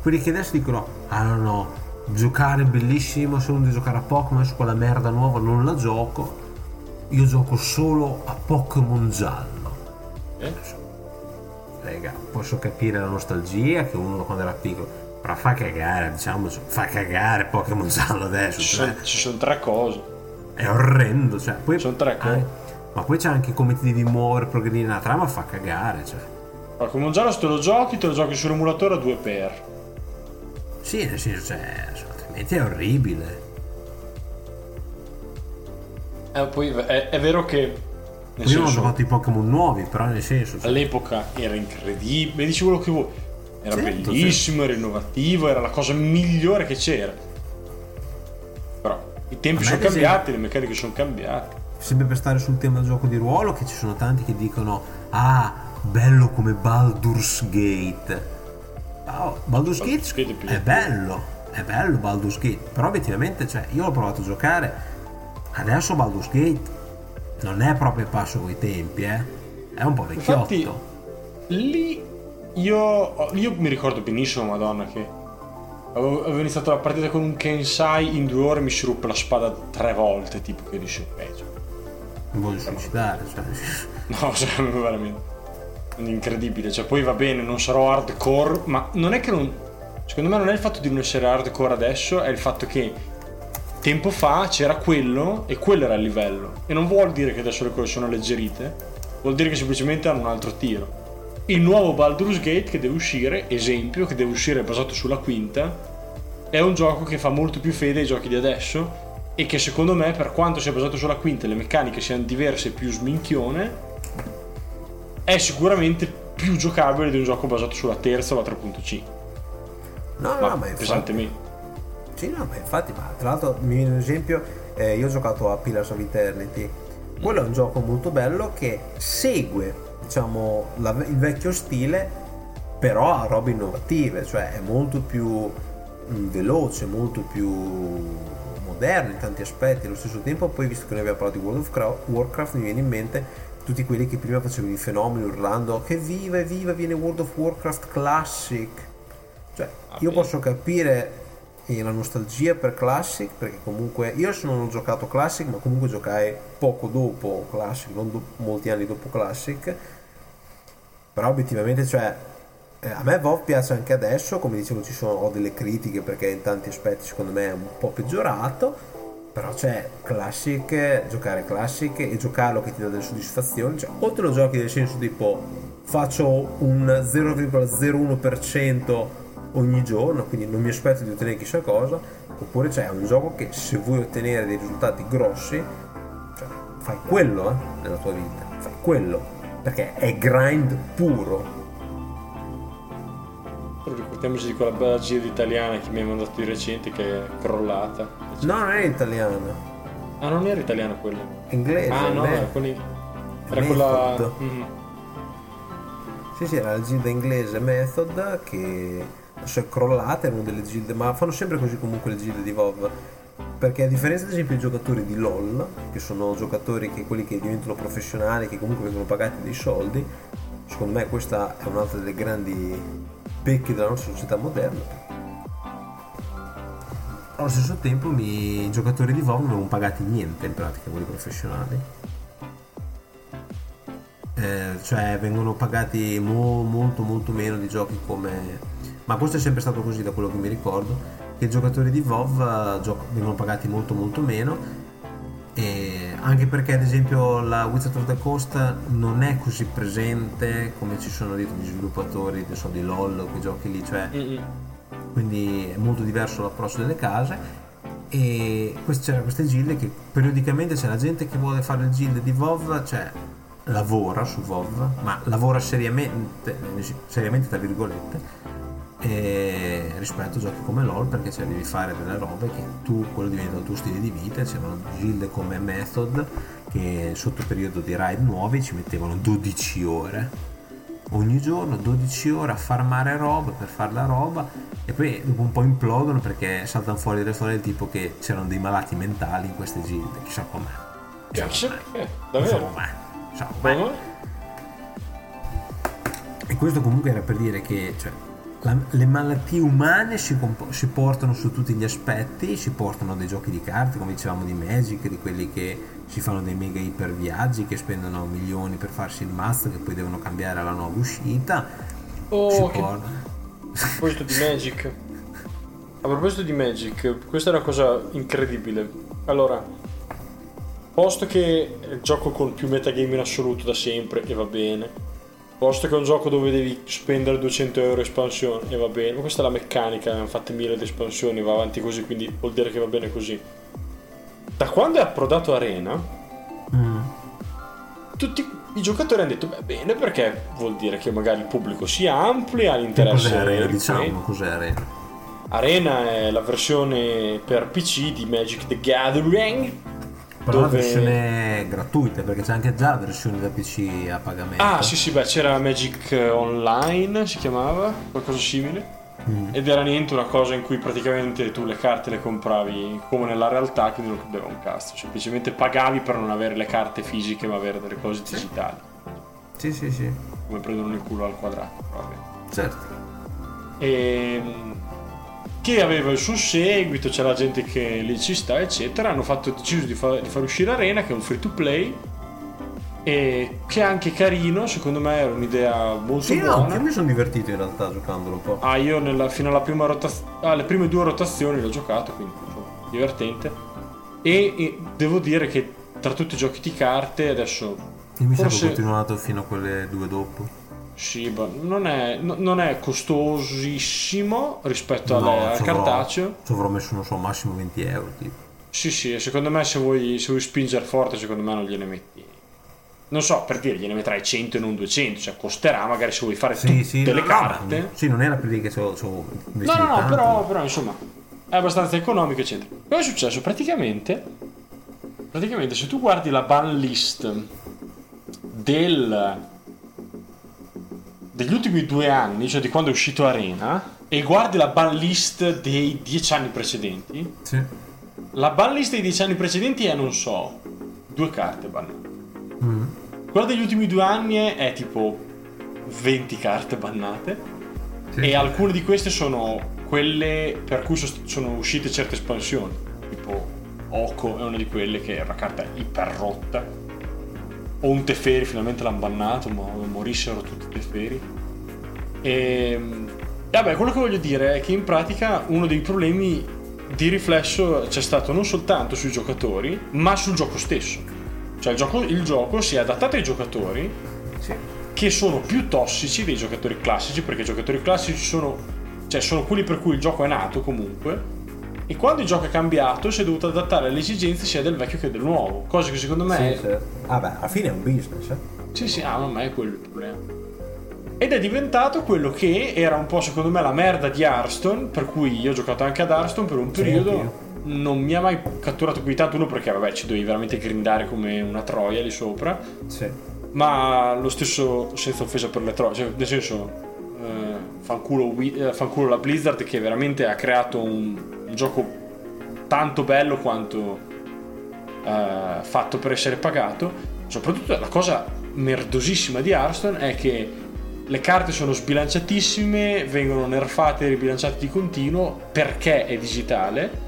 quelli che adesso dicono ah no no giocare è bellissimo se uno deve giocare a Pokémon adesso quella merda nuova non la gioco io gioco solo a Pokémon giallo Eh? Raga, posso capire la nostalgia che uno quando era piccolo però fa cagare diciamo fa cagare Pokémon giallo adesso Ci cioè, sono, ci sono tre cose. è orrendo cioè, poi, Sono tre cose. eh, ma poi c'è anche come ti devi muovere progredire nella trama fa cagare cioè. Un giallo se te lo giochi, te lo giochi sull'emulatore a 2x. sì nel senso cioè, altrimenti è orribile Eh, poi è, è vero che nel io non ho senso, giocato i Pokémon nuovi però nel senso cioè, all'epoca era incredibile, dici quello che vuoi. Era Certo, bellissimo, era innovativo, era la cosa migliore che c'era. Però i tempi sono cambiati, le meccaniche sono cambiate. sempre per stare sul tema del gioco di ruolo che ci sono tanti che dicono ah bello come Baldur's Gate Oh, Baldur's Gate Baldur's Gate è più- è bello è bello Baldur's Gate però obiettivamente cioè io l'ho provato a giocare adesso Baldur's Gate non è proprio passo coi tempi eh è un po' vecchiotto Infatti, lì io, io mi ricordo benissimo, Madonna, che avevo, avevo iniziato la partita con un Kensai in due ore mi si ruppe la spada tre volte, tipo che dici, eh, cioè, non voglio suicidare cioè. (laughs) no, cioè, (laughs) veramente incredibile. Cioè, poi va bene, non sarò hardcore, ma non è che non. Secondo me non è il fatto di non essere hardcore adesso, è il fatto che tempo fa c'era quello e quello era il livello. E non vuol dire che adesso le cose sono alleggerite, vuol dire che semplicemente hanno un altro tiro. Il nuovo Baldur's Gate che deve uscire, esempio, che deve uscire basato sulla quinta, è un gioco che fa molto più fede ai giochi di adesso e che secondo me, per quanto sia basato sulla quinta e le meccaniche siano diverse e più sminchione, è sicuramente più giocabile di un gioco basato sulla terza o la 3.5. no no Ma ma infatti, pesantemente. Sì, no, ma infatti, ma tra l'altro mi viene un esempio, eh, io ho giocato a Pillars of Eternity, quello è un gioco molto bello che segue, diciamo, la- il vecchio stile, però ha robe innovative, cioè è molto più mm, veloce, molto più moderno in tanti aspetti. Allo stesso tempo, poi, visto che noi abbiamo parlato di World of Cra- Warcraft, mi viene in mente tutti quelli che prima facevano i fenomeni urlando che viva viva viene World of Warcraft Classic. Cioè, io posso capire eh, la nostalgia per Classic, perché comunque io non ho giocato Classic, ma comunque giocai poco dopo Classic, non do- molti anni dopo Classic. Però obiettivamente, cioè, eh, a me WoW piace anche adesso, come dicevo ci sono, ho delle critiche perché in tanti aspetti secondo me è un po' peggiorato, però c'è Classic, giocare Classic e giocarlo che ti dà delle soddisfazioni, cioè o te lo giochi nel senso tipo faccio un 0,01% ogni giorno, quindi non mi aspetto di ottenere chissà cosa, oppure c'è un gioco che se vuoi ottenere dei risultati grossi, cioè, fai quello eh, nella tua vita, fai quello, perché è grind puro. Ricordiamoci di quella bella gira italiana che mi hai mandato di recente che è crollata. No, non è italiano, Ah, non era italiana quella. inglese. Ah, no, era, quelli... era quella. Mhm. Sì, sì, era la gilda inglese Method che adesso è crollata, è una delle gilde, ma fanno sempre così comunque le gilde di WoW. Perché a differenza ad esempio dei giocatori di LOL, che sono giocatori che quelli che diventano professionali, che comunque vengono pagati dei soldi, secondo me questa è un'altra delle grandi pecche della nostra società moderna. Allo stesso tempo i giocatori di WoW non vengono pagati niente in pratica, quelli professionali. Eh, cioè vengono pagati mo- molto molto meno di giochi come ma questo è sempre stato così da quello che mi ricordo che i giocatori di WoW eh, vengono pagati molto molto meno. E anche perché ad esempio la Wizard of the Coast non è così presente come ci sono dietro gli sviluppatori adesso di LOL o quei giochi lì cioè quindi è molto diverso l'approccio delle case. E quest- c'era queste gilde che periodicamente c'è la gente che vuole fare le gilde di WoW cioè lavora su WoW ma lavora seriamente seriamente tra virgolette e rispetto a giochi come LOL perché cioè, devi fare delle robe che tu quello diventa il tuo stile di vita c'erano gilde come Method che sotto periodo di raid nuovi ci mettevano 12 ore. Ogni giorno 12 ore a farmare roba per fare la roba e poi dopo un po' implodono perché saltano fuori delle storie del tipo che c'erano dei malati mentali in queste gilde chissà com'è. Chissà Chissà com'è. perché, chissà com'è. Chissà com'è. E questo comunque era per dire che cioè, la- le malattie umane si, compo- si portano su tutti gli aspetti, si portano dei giochi di carte, come dicevamo di Magic, di quelli che si fanno dei mega iper viaggi, che spendono milioni per farsi il mazzo, che poi devono cambiare alla nuova uscita. Oh, si che- porta- A proposito di Magic. A proposito di Magic, questa è una cosa incredibile. Allora, posto che gioco con più metagame in assoluto da sempre e va bene. Posto che è un gioco dove devi spendere 200 euro espansione e va bene. Ma questa è la meccanica, hanno fatte mille di espansioni, va avanti così, quindi vuol dire che va bene così. Da quando è approdato Arena, Mm. tutti i giocatori hanno detto beh bene perché vuol dire che magari il pubblico si amplia l'interesse cos'è Arena? di Diciamo, cos'è Arena? Arena è la versione per PC di Magic the Gathering. Però la Dove- versione gratuita, perché c'è anche già la versione da PC a pagamento. Ah, sì, sì, beh, c'era Magic Online, si chiamava, qualcosa simile. Mm. Ed era niente una cosa in cui praticamente tu le carte le compravi come nella realtà, quindi non cambiava un cazzo. Semplicemente pagavi per non avere le carte fisiche, ma avere delle cose digitali. Sì, sì, sì, Come prendono il culo al quadrato, proprio. certo. Ehm, che aveva il suo seguito, c'è la gente che lì ci sta, eccetera. Hanno fatto, deciso di, fa- di far uscire Arena, che è un free to play. E che è anche carino, secondo me era un'idea molto Sì, no, buona. io mi sono divertito in realtà giocandolo un po'. Ah, io nella- fino alla prima rotazione, alle prime due rotazioni l'ho giocato, quindi insomma, divertente. E, e devo dire che tra tutti i giochi di carte, adesso Io mi forse- ho continuato fino a quelle due dopo. Sì, non è, no- non è costosissimo rispetto No, al cartaceo. Ci avrò messo, non so, massimo 20 euro. Tipo. Sì, sì, secondo me se vuoi, se vuoi spingere forte, secondo me non gliene metti. Non so, per dire, gliene metterai 100 e non 200, cioè costerà magari se vuoi fare Sì, tutte sì, le no, no, carte. Sì, non era per dire che c'ho, c'ho No, no, no, però, però insomma è abbastanza economico, eccetera. Cosa è successo? Praticamente, praticamente se tu guardi la ban list del, degli ultimi due anni, cioè di quando è uscito Arena, e guardi la ban list dei dieci anni precedenti, Sì. la ban list dei dieci anni precedenti è, non so, due carte bannate. Mm. Quella degli ultimi due anni è, è tipo 20 carte bannate. Sì. E alcune di queste sono quelle per cui so- sono uscite certe espansioni. Tipo Oko è una di quelle che è una carta iper rotta. O un Teferi finalmente l'hanno bannato, ma morissero tutti i Teferi. E vabbè, quello che voglio dire è che in pratica uno dei problemi di riflesso c'è stato non soltanto sui giocatori, ma sul gioco stesso. Cioè il gioco, il gioco si è adattato ai giocatori Sì. che sono più tossici dei giocatori classici, perché i giocatori classici sono, cioè, sono quelli per cui il gioco è nato comunque. E quando il gioco è cambiato si è dovuto adattare alle esigenze sia del vecchio che del nuovo. Cosa che secondo me Sì, è, certo. Ah beh, alla fine è un business, eh. sì, sì, ah, ma è quello il problema. Ed è diventato quello che era un po' secondo me la merda di Hearthstone, per cui io ho giocato anche ad Hearthstone per un periodo. anch'io. non mi ha mai catturato di tanto uno perché vabbè ci dovevi veramente grindare come una troia lì sopra. Sì. Ma lo stesso senza offesa per le troie, cioè nel senso eh, fanculo, eh, fanculo la Blizzard che veramente ha creato un, un gioco tanto bello quanto eh, fatto per essere pagato. Soprattutto la cosa merdosissima di Hearthstone è che le carte sono sbilanciatissime, vengono nerfate e ribilanciate di continuo perché è digitale.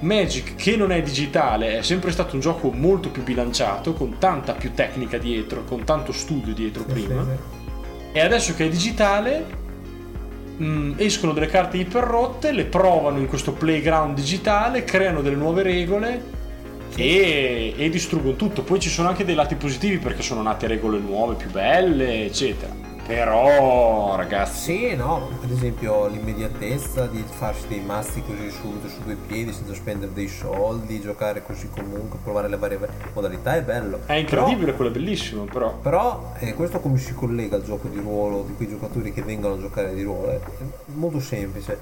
Magic, che non è digitale, è sempre stato un gioco molto più bilanciato, con tanta più tecnica dietro, con tanto studio dietro prima. E adesso che è digitale, mh, escono delle carte iperrotte, le provano in questo playground digitale, creano delle nuove regole e, e distruggono tutto. Poi ci sono anche dei lati positivi perché sono nate regole nuove, più belle, eccetera. Però, ragazzi, Sì, no, ad esempio l'immediatezza di farsi dei mazzi così subito su due piedi senza spendere dei soldi, giocare così comunque, provare le varie modalità è bello. è incredibile, quello è bellissimo, però. Però eh, questo come si collega al gioco di ruolo di quei giocatori che vengono a giocare di ruolo? È molto semplice.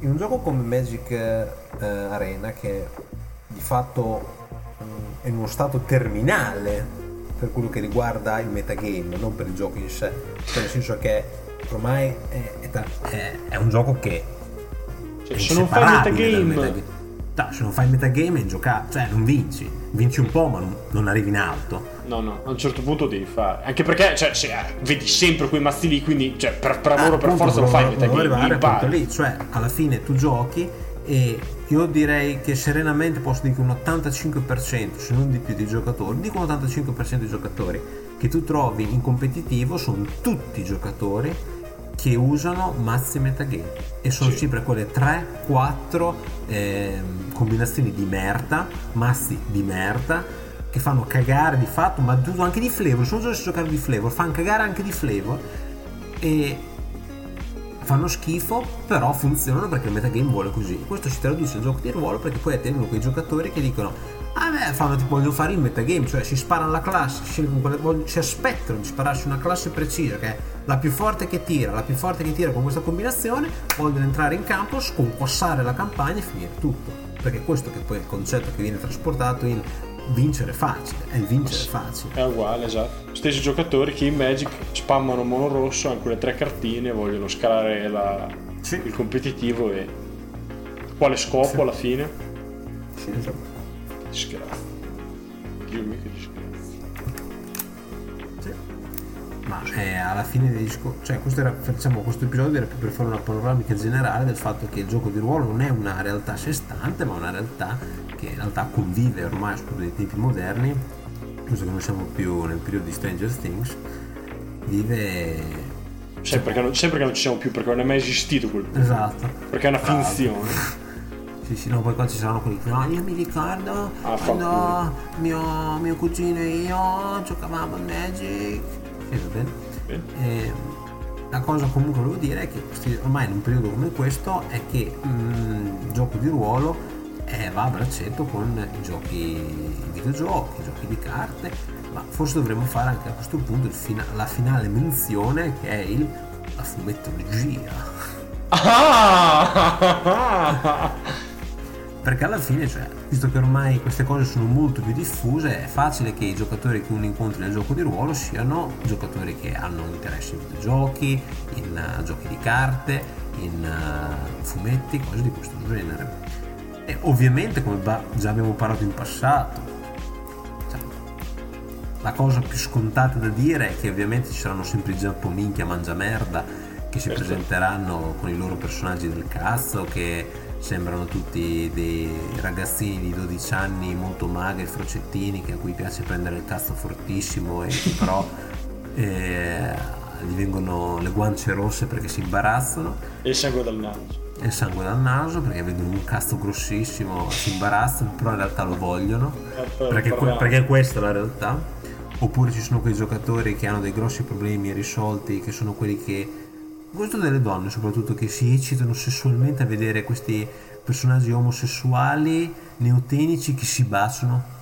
In un gioco come Magic eh, Arena, che di fatto mm, è in uno stato terminale per quello che riguarda il metagame, non per il gioco in sé, cioè nel senso che ormai è, è è- un gioco che Cioè, se non fai dal metagame. No, se non fai metagame è cioè non vinci, vinci un po' ma non, non arrivi in alto. no, no, a un certo punto devi fare. Anche perché, cioè, eh, vedi sempre quei mazzi lì, quindi, cioè, per, per lavoro, per Ah, appunto, forza lo fai il metagame. arrivare lì, cioè alla fine tu giochi e io direi che serenamente posso dire che un 85% se non di più dei giocatori, dico un 85% dei giocatori che tu trovi in competitivo sono tutti giocatori che usano mazzi metagame e sono Sì. sempre quelle 3-4 ehm, combinazioni di merda, mazzi di merda che fanno cagare di fatto, ma anche di flavor, sono già giocare di flavor, fanno cagare anche di flavor e fanno schifo, però funzionano perché il metagame vuole così. Questo si traduce in gioco di ruolo perché poi attendono quei giocatori che dicono ah beh, fanno tipo vogliono fare il metagame, cioè si sparano la classe, voglio- si aspettano di spararsi una classe precisa che è la più forte che tira, la più forte che tira con questa combinazione, vogliono entrare in campo, sconquassare la campagna e finire tutto. Perché questo che poi è il concetto che viene trasportato in vincere facile, è il vincere facile. È uguale, esatto. Stessi giocatori che in Magic spammano mono rosso, hanno quelle tre cartine, vogliono scalare la- Sì. il competitivo e. Quale scopo Sì. alla fine? Sì, esatto. Disgrazia. Dio mio che disgrazia. Sì. Ma eh, alla fine dei discorsi, cioè questo, era, diciamo, questo episodio era più per fare una panoramica generale del fatto che il gioco di ruolo non è una realtà a sé stante, ma una realtà che in realtà convive ormai soprattutto nei tempi moderni, visto che non siamo più nel periodo di Stranger Things, vive... Sempre che, non, sempre che non ci siamo più, perché non è mai esistito quel. Esatto. Perché è una Bravo. finzione. (laughs) Sì, sì, no, poi quando ci saranno quelli che no, io mi ricordo Ah, quando mio, mio cugino e io giocavamo a Magic. Sì, va bene. Bene. E la cosa comunque volevo dire è che ormai in un periodo come questo è che mm, il gioco di ruolo eh, va a braccetto con i giochi i videogiochi, i giochi di carte, ma forse dovremmo fare anche a questo punto fina- la finale menzione che è il, la fumettologia. Ah! Perché alla fine, cioè, visto che ormai queste cose sono molto più diffuse, è facile che i giocatori che uno incontri nel gioco di ruolo siano giocatori che hanno interesse in videogiochi, in eh, giochi di carte, in eh, fumetti, cose di questo genere. E ovviamente, come già abbiamo parlato in passato, cioè, la cosa più scontata da dire è che ovviamente ci saranno sempre i giapponinchi a mangia merda che si Certo. presenteranno con i loro personaggi del cazzo che sembrano tutti dei ragazzini di 12 anni molto magri, frocettini che a cui piace prendere il cazzo fortissimo e che però (laughs) eh, gli vengono le guance rosse perché si imbarazzano E il sangue dal naso. E il sangue dal naso perché vedono un cazzo grossissimo, si imbarazzano, però in realtà lo vogliono, Certo, perché, perché questa è la realtà. Oppure ci sono quei giocatori che hanno dei grossi problemi irrisolti, che sono quelli che, questo delle donne soprattutto, che si eccitano sessualmente a vedere questi personaggi omosessuali neotenici che si baciano.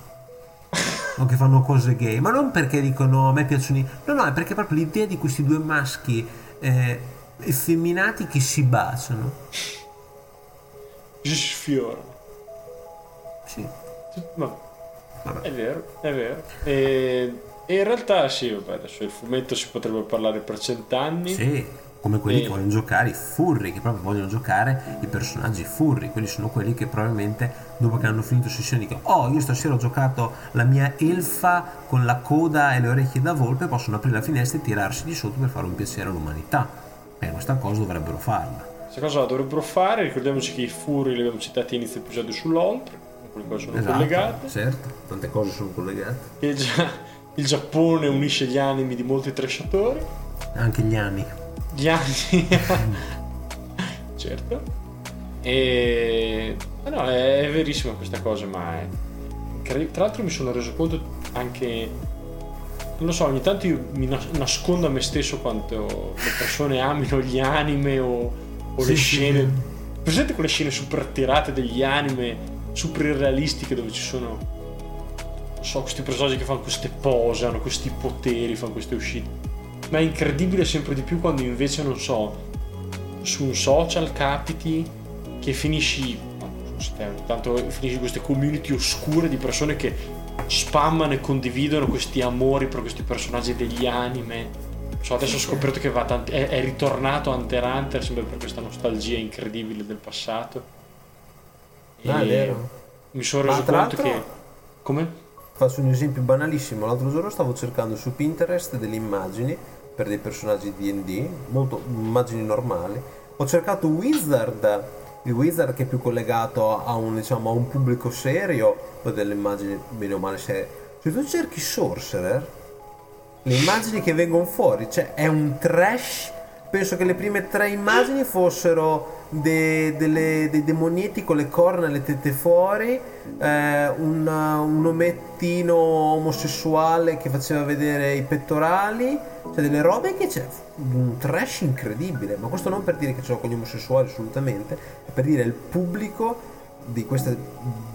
O che fanno cose gay, ma non perché dicono a me piacciono i... No, no, è perché proprio l'idea di questi due maschi eh, effeminati che si baciano. Si sfiorano. Sì. Ma Vabbè. è vero, è vero. E, e in realtà sì, vabbè, adesso il fumetto si potrebbe parlare per cent'anni. Sì, come quelli E- che vogliono giocare i furri, che proprio vogliono giocare i personaggi furri. Quelli sono quelli che probabilmente dopo che hanno finito sessione dicono Oh, io stasera ho giocato la mia elfa con la coda e le orecchie da volpe, possono aprire la finestra e tirarsi di sotto per fare un piacere all'umanità. E questa cosa dovrebbero farla. Questa cosa la dovrebbero fare, ricordiamoci che i furri li abbiamo citati a inizio episodio sull'oltre, le quali sono collegate. certo, tante cose sono collegate. E già il Giappone unisce gli animi di molti trasciatori. Anche gli anni. Gli anni. (laughs) certo. E... ah no, è, è verissima questa cosa, ma è... Tra l'altro mi sono reso conto anche... Non lo so, ogni tanto io mi nas- nascondo a me stesso quanto le persone amino gli anime o, o Sì, le scene... sì. Presente quelle scene super tirate degli anime, super irrealistiche dove ci sono... Non so, questi personaggi che fanno queste pose, hanno questi poteri, fanno queste uscite. Ma è incredibile sempre di più quando invece, non so, su un social capiti che finisci, tanto finisci in queste community oscure di persone che spammano e condividono questi amori per questi personaggi degli anime. So, adesso ho scoperto che va tanti, è, è ritornato Hunter x Hunter sempre per questa nostalgia incredibile del passato. Ah, è E vero. Mi sono reso conto che... Come? Faccio un esempio banalissimo, l'altro giorno stavo cercando su Pinterest delle immagini per dei personaggi D&D, molto immagini normali. Ho cercato Wizard, il Wizard che è più collegato a un, diciamo, a un pubblico serio, poi delle immagini bene o male serie. Se tu cerchi Sorcerer, le immagini che vengono fuori, cioè è un trash. Penso che le prime tre immagini fossero de- delle- dei demonietti con le corna e le tette fuori, eh, un, un omettino omosessuale che faceva vedere i pettorali, cioè delle robe che c'è un trash incredibile. Ma questo non per dire che l'ho con gli omosessuali assolutamente, è per dire il pubblico questa,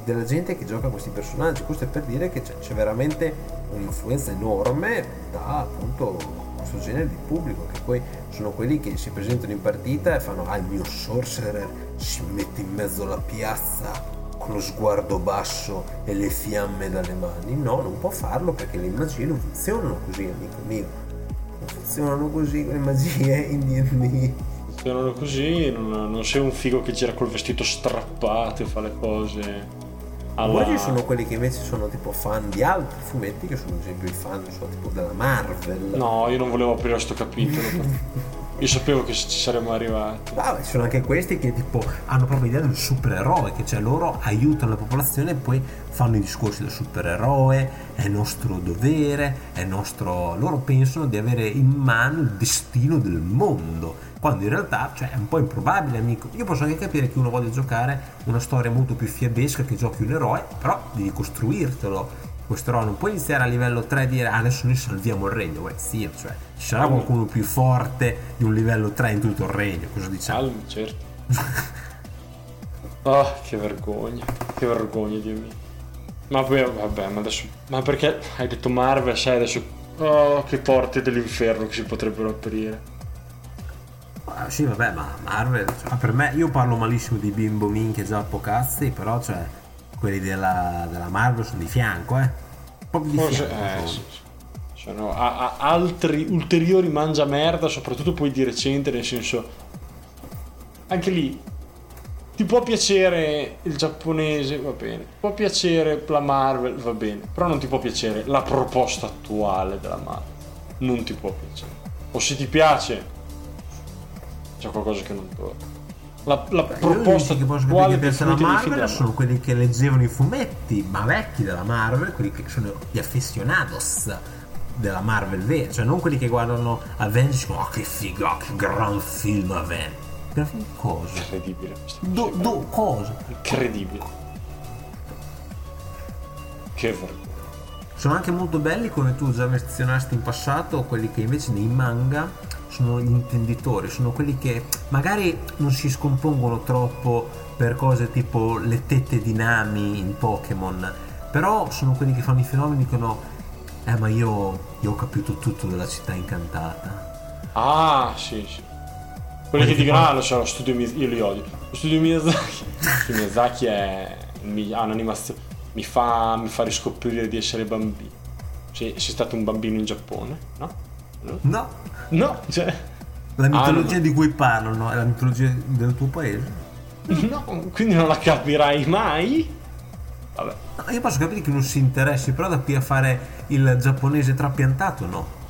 della gente che gioca questi personaggi. Questo è per dire che c'è, c'è veramente un'influenza enorme da appunto questo genere di pubblico, che poi sono quelli che si presentano in partita e fanno ah il mio sorcerer si mette in mezzo alla piazza con lo sguardo basso e le fiamme dalle mani. No, non può farlo perché le magie non funzionano così, amico mio. Funzionano così le magie in D&D. Funzionano così, non, non sei un figo che gira col vestito strappato e fa le cose alla... Poi ci sono quelli che invece sono tipo fan di altri fumetti, che sono ad esempio i fan, so, tipo della Marvel. No, io non volevo aprire sto capitolo. (laughs) io sapevo che ci saremmo arrivati. Vabbè, ci sono anche questi che tipo hanno proprio l'idea del supereroe, che cioè loro aiutano la popolazione e poi fanno i discorsi del supereroe, è nostro dovere, è nostro... loro pensano di avere in mano il destino del mondo, quando in realtà cioè, è un po' improbabile, amico. Io posso anche capire che uno voglia giocare una storia molto più fiabesca che giochi un eroe, però devi costruirtelo. Questo eroe non puoi iniziare a livello 3 e dire "Ah, adesso noi salviamo il regno, Beh, sì, cioè ci sarà qualcuno più forte di un livello 3 in tutto il regno, cosa diciamo? Calmi, certo. (laughs) Ah, che vergogna. Che vergogna, Dio mio. Ma poi, vabbè, ma adesso... Ma perché hai detto Marvel, sai, adesso... Oh, che porte dell'inferno che si potrebbero aprire. Ah, sì, vabbè, ma Marvel, cioè, per me, io parlo malissimo di bimbo minchia giappocazzi, però, cioè, quelli della, della Marvel sono di fianco, eh. Proprio di Forse... fianco. Eh, sono. a- a- altri ulteriori mangia merda, soprattutto poi di recente, nel senso... anche lì ti può piacere il giapponese, va bene. Può piacere la Marvel, va bene. Però non ti può piacere la proposta attuale della Marvel. Non ti può piacere. O se ti piace, c'è qualcosa che non torna. La, la Io proposta che posso capire che dei film Marvel sono quelli che leggevano i fumetti, ma vecchi della Marvel, quelli che sono gli aficionados della Marvel vera, cioè non quelli che guardano Avengers e dicono oh che figo, che gran film Avengers. Gran film cosa? Incredibile. Do, cosa. do, cosa? Incredibile. Che vergogna. Sono anche molto belli, come tu già menzionasti in passato, quelli che invece nei manga sono gli intenditori, sono quelli che magari non si scompongono troppo per cose tipo le tette di Nami in Pokémon, però sono quelli che fanno i fenomeni e dicono eh ma io, io ho capito tutto della città incantata. Ah, sì, sì. Quelli che che dicono, ah, lo so, lo studio Miyazaki, io li odio. Lo studio Miyazaki. (laughs) Lo Miyazaki è mi- un'animazione. Mi fa, mi fa riscoprire di essere bambino. Sei, sei stato un bambino in Giappone, no? No, No, cioè. la mitologia no. di cui parlano è la mitologia del tuo paese. No, quindi non la capirai mai. Vabbè. No, io posso capire che non si interessi, però da qui a fare il giapponese trapiantato no.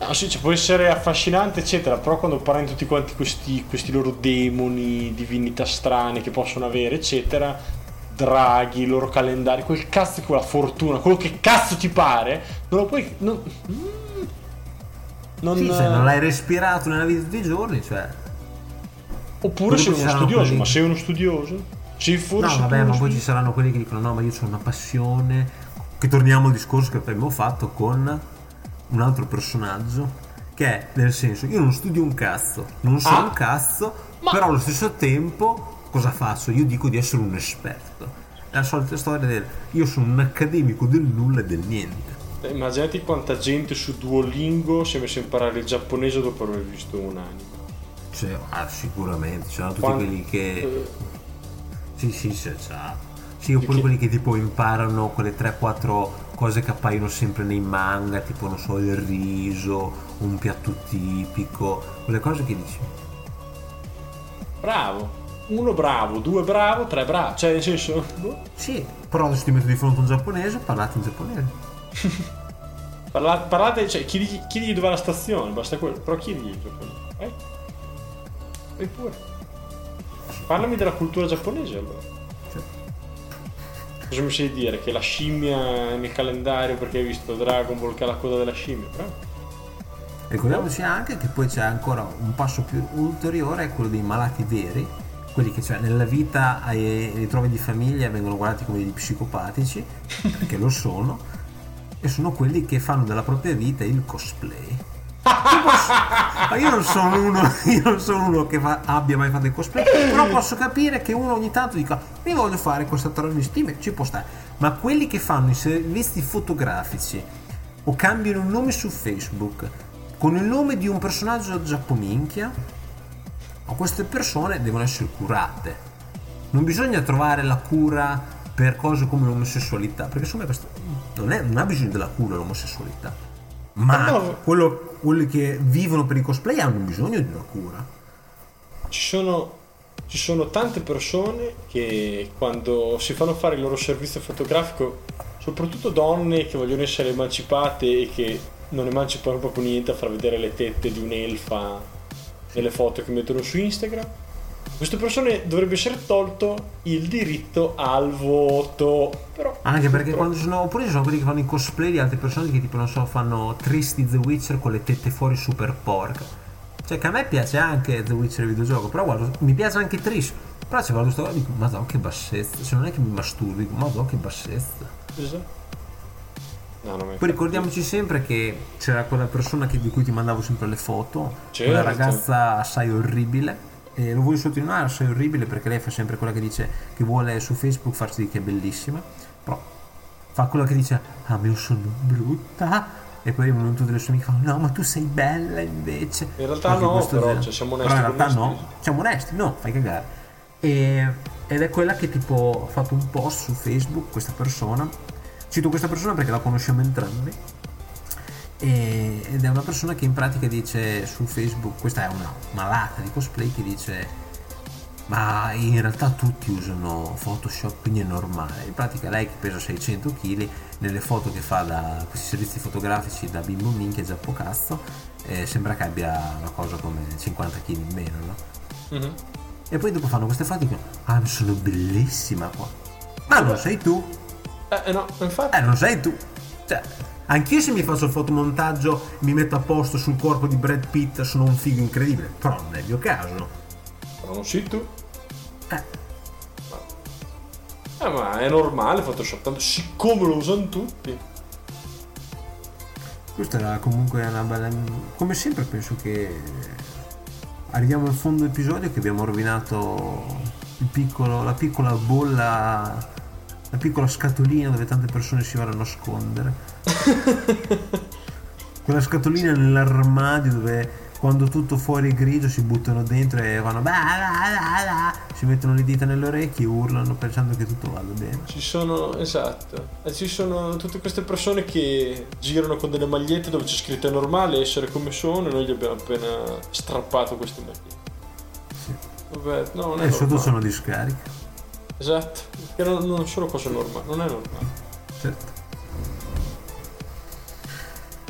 No, sì, cioè, può essere affascinante, eccetera, però quando parlano tutti quanti questi, questi loro demoni, divinità strane che possono avere, eccetera, draghi, i loro calendari, quel cazzo che la fortuna, quello che cazzo ti pare, non lo puoi... Non, non, Sì, se non l'hai respirato nella vita di tutti i giorni, cioè... Oppure sei uno studioso, quelli- ma sei uno studioso? Sei forse No, vabbè, ma poi ci saranno quelli che dicono: no, ma io ho una passione. Che torniamo al discorso che abbiamo fatto con un altro personaggio. Che è nel senso, io non studio un cazzo, non so Ah. un cazzo, Ma- però allo stesso tempo cosa faccio? Io dico di essere un esperto. È la solita storia del io sono un accademico del nulla e del niente. Eh, Immaginati quanta gente su Duolingo si è messa a imparare il giapponese dopo aver visto un anime. Cioè, ah, sicuramente, c'erano tutti Quant- quelli che. eh, Sì, sì, c'è già. Sì, oppure Che- quelli che tipo imparano quelle 3-4 cose che appaiono sempre nei manga, tipo non so, il riso, un piatto tipico, quelle cose che dici. Bravo. Uno bravo, due bravo, tre bravo. Cioè, nel senso... boh. Sì, però adesso ti metto di fronte a un giapponese, parlate in giapponese. (laughs) Parla- parlate, cioè, chiedi, chiedi dove è la stazione, basta quello. Però chiedi il giapponese. Vai. Vai pure. Parlami della cultura giapponese allora. Cosa mi sai dire? Che la scimmia nel calendario perché hai visto Dragon Ball che ha la coda della scimmia? Bravo. Ricordiamoci anche che poi c'è ancora un passo più ulteriore, è quello dei malati veri, quelli che cioè nella vita ai ritrovi di famiglia vengono guardati come degli psicopatici, perché lo sono, e sono quelli che fanno della propria vita il cosplay. Io posso- ma io non sono uno, (laughs) io non sono uno che fa- abbia mai fatto il cosplay, però posso capire che uno ogni tanto dica mi voglio fare questa travestimento, ci può stare. Ma quelli che fanno i servizi fotografici o cambiano il nome su Facebook con il nome di un personaggio giappominchia, queste persone devono essere curate. Non bisogna trovare la cura per cose come l'omosessualità, perché secondo me questo non, è- non ha bisogno della cura l'omosessualità. Ma Ma no. quello- quelli che vivono per i cosplay hanno bisogno di una cura. Ci sono, ci sono tante persone che quando si fanno fare il loro servizio fotografico, soprattutto donne che vogliono essere emancipate e che non emancipano proprio niente a far vedere le tette di un'elfa nelle foto che mettono su Instagram, queste persone dovrebbe essere tolto il diritto al voto. Però, Anche perché quando ci sono, oppure ci sono quelli che fanno i cosplay di altre persone che tipo non so fanno tristi The Witcher con le tette fuori super porca. Cioè che a me piace anche The Witcher il videogioco, però guarda, mi piace anche Trish. Però se guardo sto e dico, madonna che bassezza, cioè non è che mi masturbi, dico, madonna che bassezza. Esatto. No, Poi ricordiamoci sempre che c'era quella persona che- di cui ti mandavo sempre le foto, Certo. quella ragazza assai orribile. E lo voglio sottolineare, assai orribile perché lei fa sempre quella che dice che vuole su Facebook farsi dire che è bellissima, però fa quella che dice ah ma io sono brutta e poi vengono tutte le sue amiche fanno no ma tu sei bella invece. In realtà Perché no, però, cioè, siamo Però onesti in con realtà no, siamo onesti, no, fai cagare. E- ed è quella che tipo ha fatto un post su Facebook, questa persona. Cito questa persona perché la conosciamo entrambi. E- ed è una persona che in pratica dice su Facebook, questa è una malata di cosplay che dice Ma in realtà tutti usano Photoshop, quindi è normale. In pratica lei che pesa 600 kg, nelle foto che fa da questi servizi fotografici da bimbo minchia e zappocazzo, eh, sembra che abbia una cosa come 50 kg in meno, no? Mhm. E poi dopo fanno queste foto e dicono, ah, sono bellissima qua. Ma non sei tu, Eh, eh, no, infatti. eh, non sei tu. Cioè, anch'io se mi faccio il fotomontaggio, mi metto a posto sul corpo di Brad Pitt, sono un figo incredibile. Però non è il mio caso. Però non sei tu. Eh, Eh, ma è normale Photoshop, tanto siccome lo usano tutti. questa era comunque una bella... Come sempre penso che arriviamo in fondo episodio che abbiamo rovinato il piccolo, la piccola bolla, la piccola scatolina dove tante persone si vanno a nascondere. (laughs) Quella scatolina nell'armadio dove quando tutto fuori è grigio si buttano dentro e vanno bah, bah, bah, si mettono le dita nelle orecchie, urlano pensando che tutto vada bene. Ci sono, esatto. E ci sono tutte queste persone che girano con delle magliette dove c'è scritto è normale essere come sono e noi gli abbiamo appena strappato queste magliette. Sì. Vabbè, no, non è E sotto normale. sono discariche. Esatto, perché non, non sono cose normali, non è normale. Certo.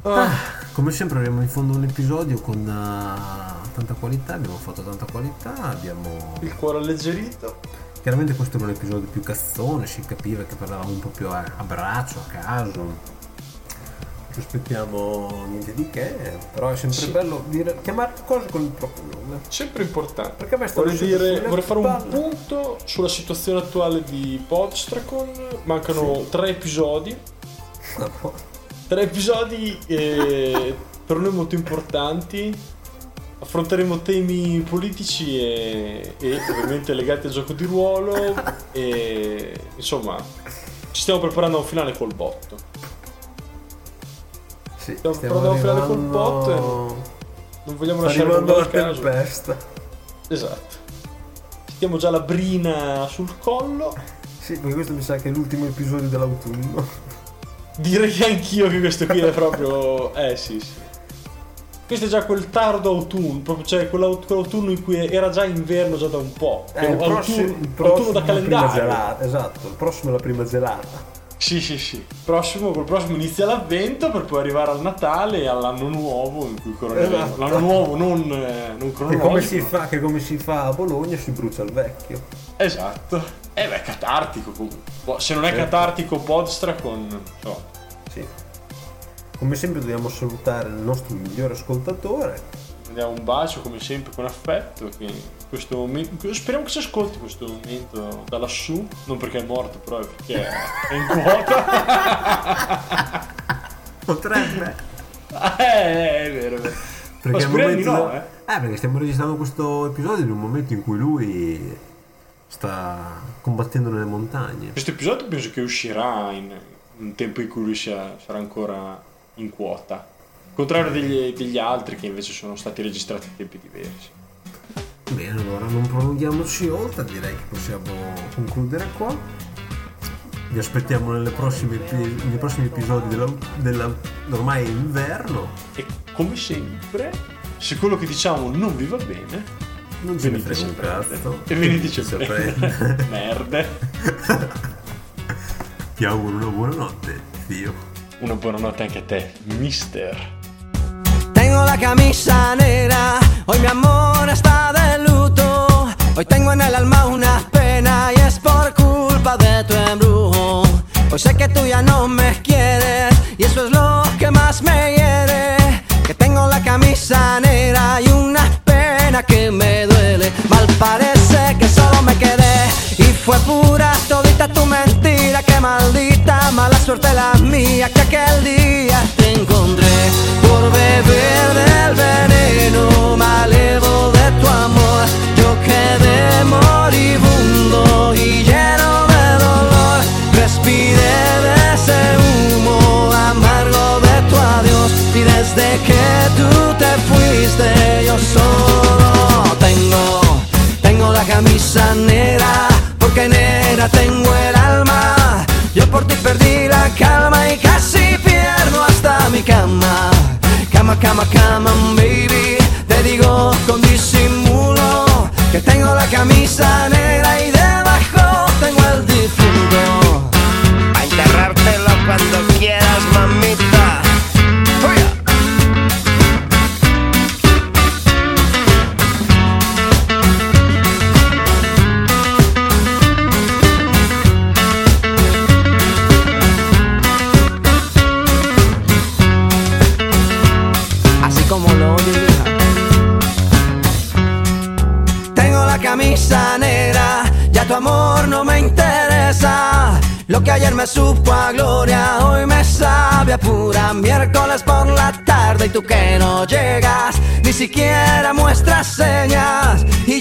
Ah, Come sempre abbiamo in fondo un episodio con eh, tanta qualità, abbiamo fatto tanta qualità, abbiamo... il cuore alleggerito. Chiaramente questo era un episodio più cazzone, si capiva che parlavamo un po' più a, a braccio, a caso. Ci aspettiamo niente di che, però è sempre Sì. bello dire, chiamare cose con il proprio nome. Sempre importante. Perché a me Vorrei, dire, vorrei fare un punto sulla situazione attuale di Podstracon. Mancano tre episodi. Tre episodi eh, per noi molto importanti. Affronteremo temi politici e, e ovviamente legati al gioco di ruolo. E insomma, ci stiamo preparando a un finale col botto. Sì, Stiamo provando a col bot e Non vogliamo lasciare al caso. tempesta. Esatto. Stiamo già la brina sul collo. Sì, perché questo mi sa che è l'ultimo episodio dell'autunno. Direi anch'io che questo qui è proprio. Eh sì, sì. Questo è già quel tardo autunno, proprio, cioè quell'aut- quell'autunno in cui era già inverno già da un po'. Eh, È il un autunno, prossimo, il autunno prossimo da la prima calendario. gelata, esatto, il prossimo è la prima gelata. Sì, sì, sì. Prossimo, col prossimo inizia l'avvento per poi arrivare al Natale e all'anno nuovo in cui coroneremo. Esatto. L'anno nuovo non, eh, non Che come, si fa, che come si fa a Bologna si brucia il vecchio. Esatto. Eh beh, catartico comunque. Boh, Se non è Certo. catartico Podstra con... so. Sì. Come sempre dobbiamo salutare il nostro migliore ascoltatore. Diamo un bacio come sempre con affetto. Che questo momento, speriamo che si ascolti questo momento da lassù. Non perché è morto, però è perché è in quota. (laughs) Potrebbe. (laughs) eh, è vero, è vero. Di momento- no, eh. Eh, perché stiamo registrando questo episodio in un momento in cui lui sta combattendo nelle montagne. Questo episodio penso che uscirà in un tempo in cui lui sia- sarà ancora in quota. Contrario degli, degli altri che invece sono stati registrati in tempi diversi. Bene, allora non prolunghiamoci oltre, direi che possiamo concludere qua. Vi aspettiamo nelle prossime nei prossimi episodi della, della ormai inverno. E come sempre, se quello che diciamo non vi va bene, Non ce ne frega un sempre. cazzo. E veniteci a prende. prendere. (laughs) Merde. Ti auguro una buona notte, zio. Una buonanotte anche a te, mister. La camisa negra, hoy mi amor está de luto. Hoy tengo en el alma una pena y es por culpa de tu embrujo. Hoy sé que tú ya no me quieres y eso es lo que más me hiere. Que tengo la camisa negra y una pena que me duele. Mal parece que solo me quedé y fue pura todita tu mentira. Que maldita mala suerte la mía que aquel día encontré por beber del veneno malevo de tu amor. Yo quedé moribundo y lleno de dolor. Respiré de ese humo amargo de tu adiós y desde que tú te fuiste yo solo tengo, tengo la camisa negra porque negra tengo el alma. Yo por ti perdí la calma y casi cama, cama, cama, cama, baby. Te digo con disimulo que tengo la camisa negra y debajo tengo el difunto. A enterrártelo cuando quieras, mami.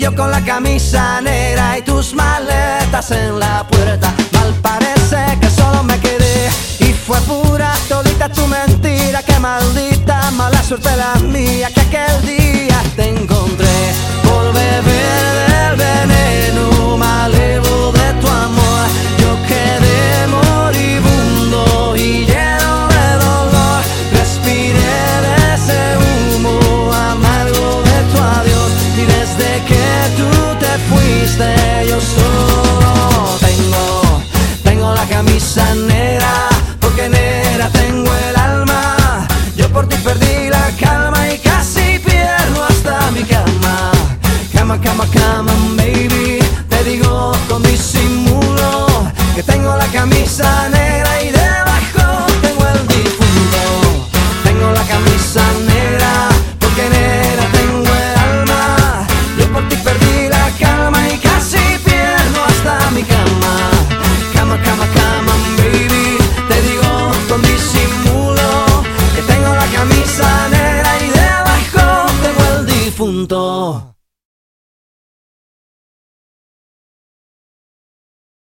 Yo con la camisa negra y tus maletas en la puerta, mal parece que solo me quedé y fue pura todita tu mentira, que maldita mala suerte la mía que aquel día te encontré yo solo oh, tengo, tengo la camisa negra.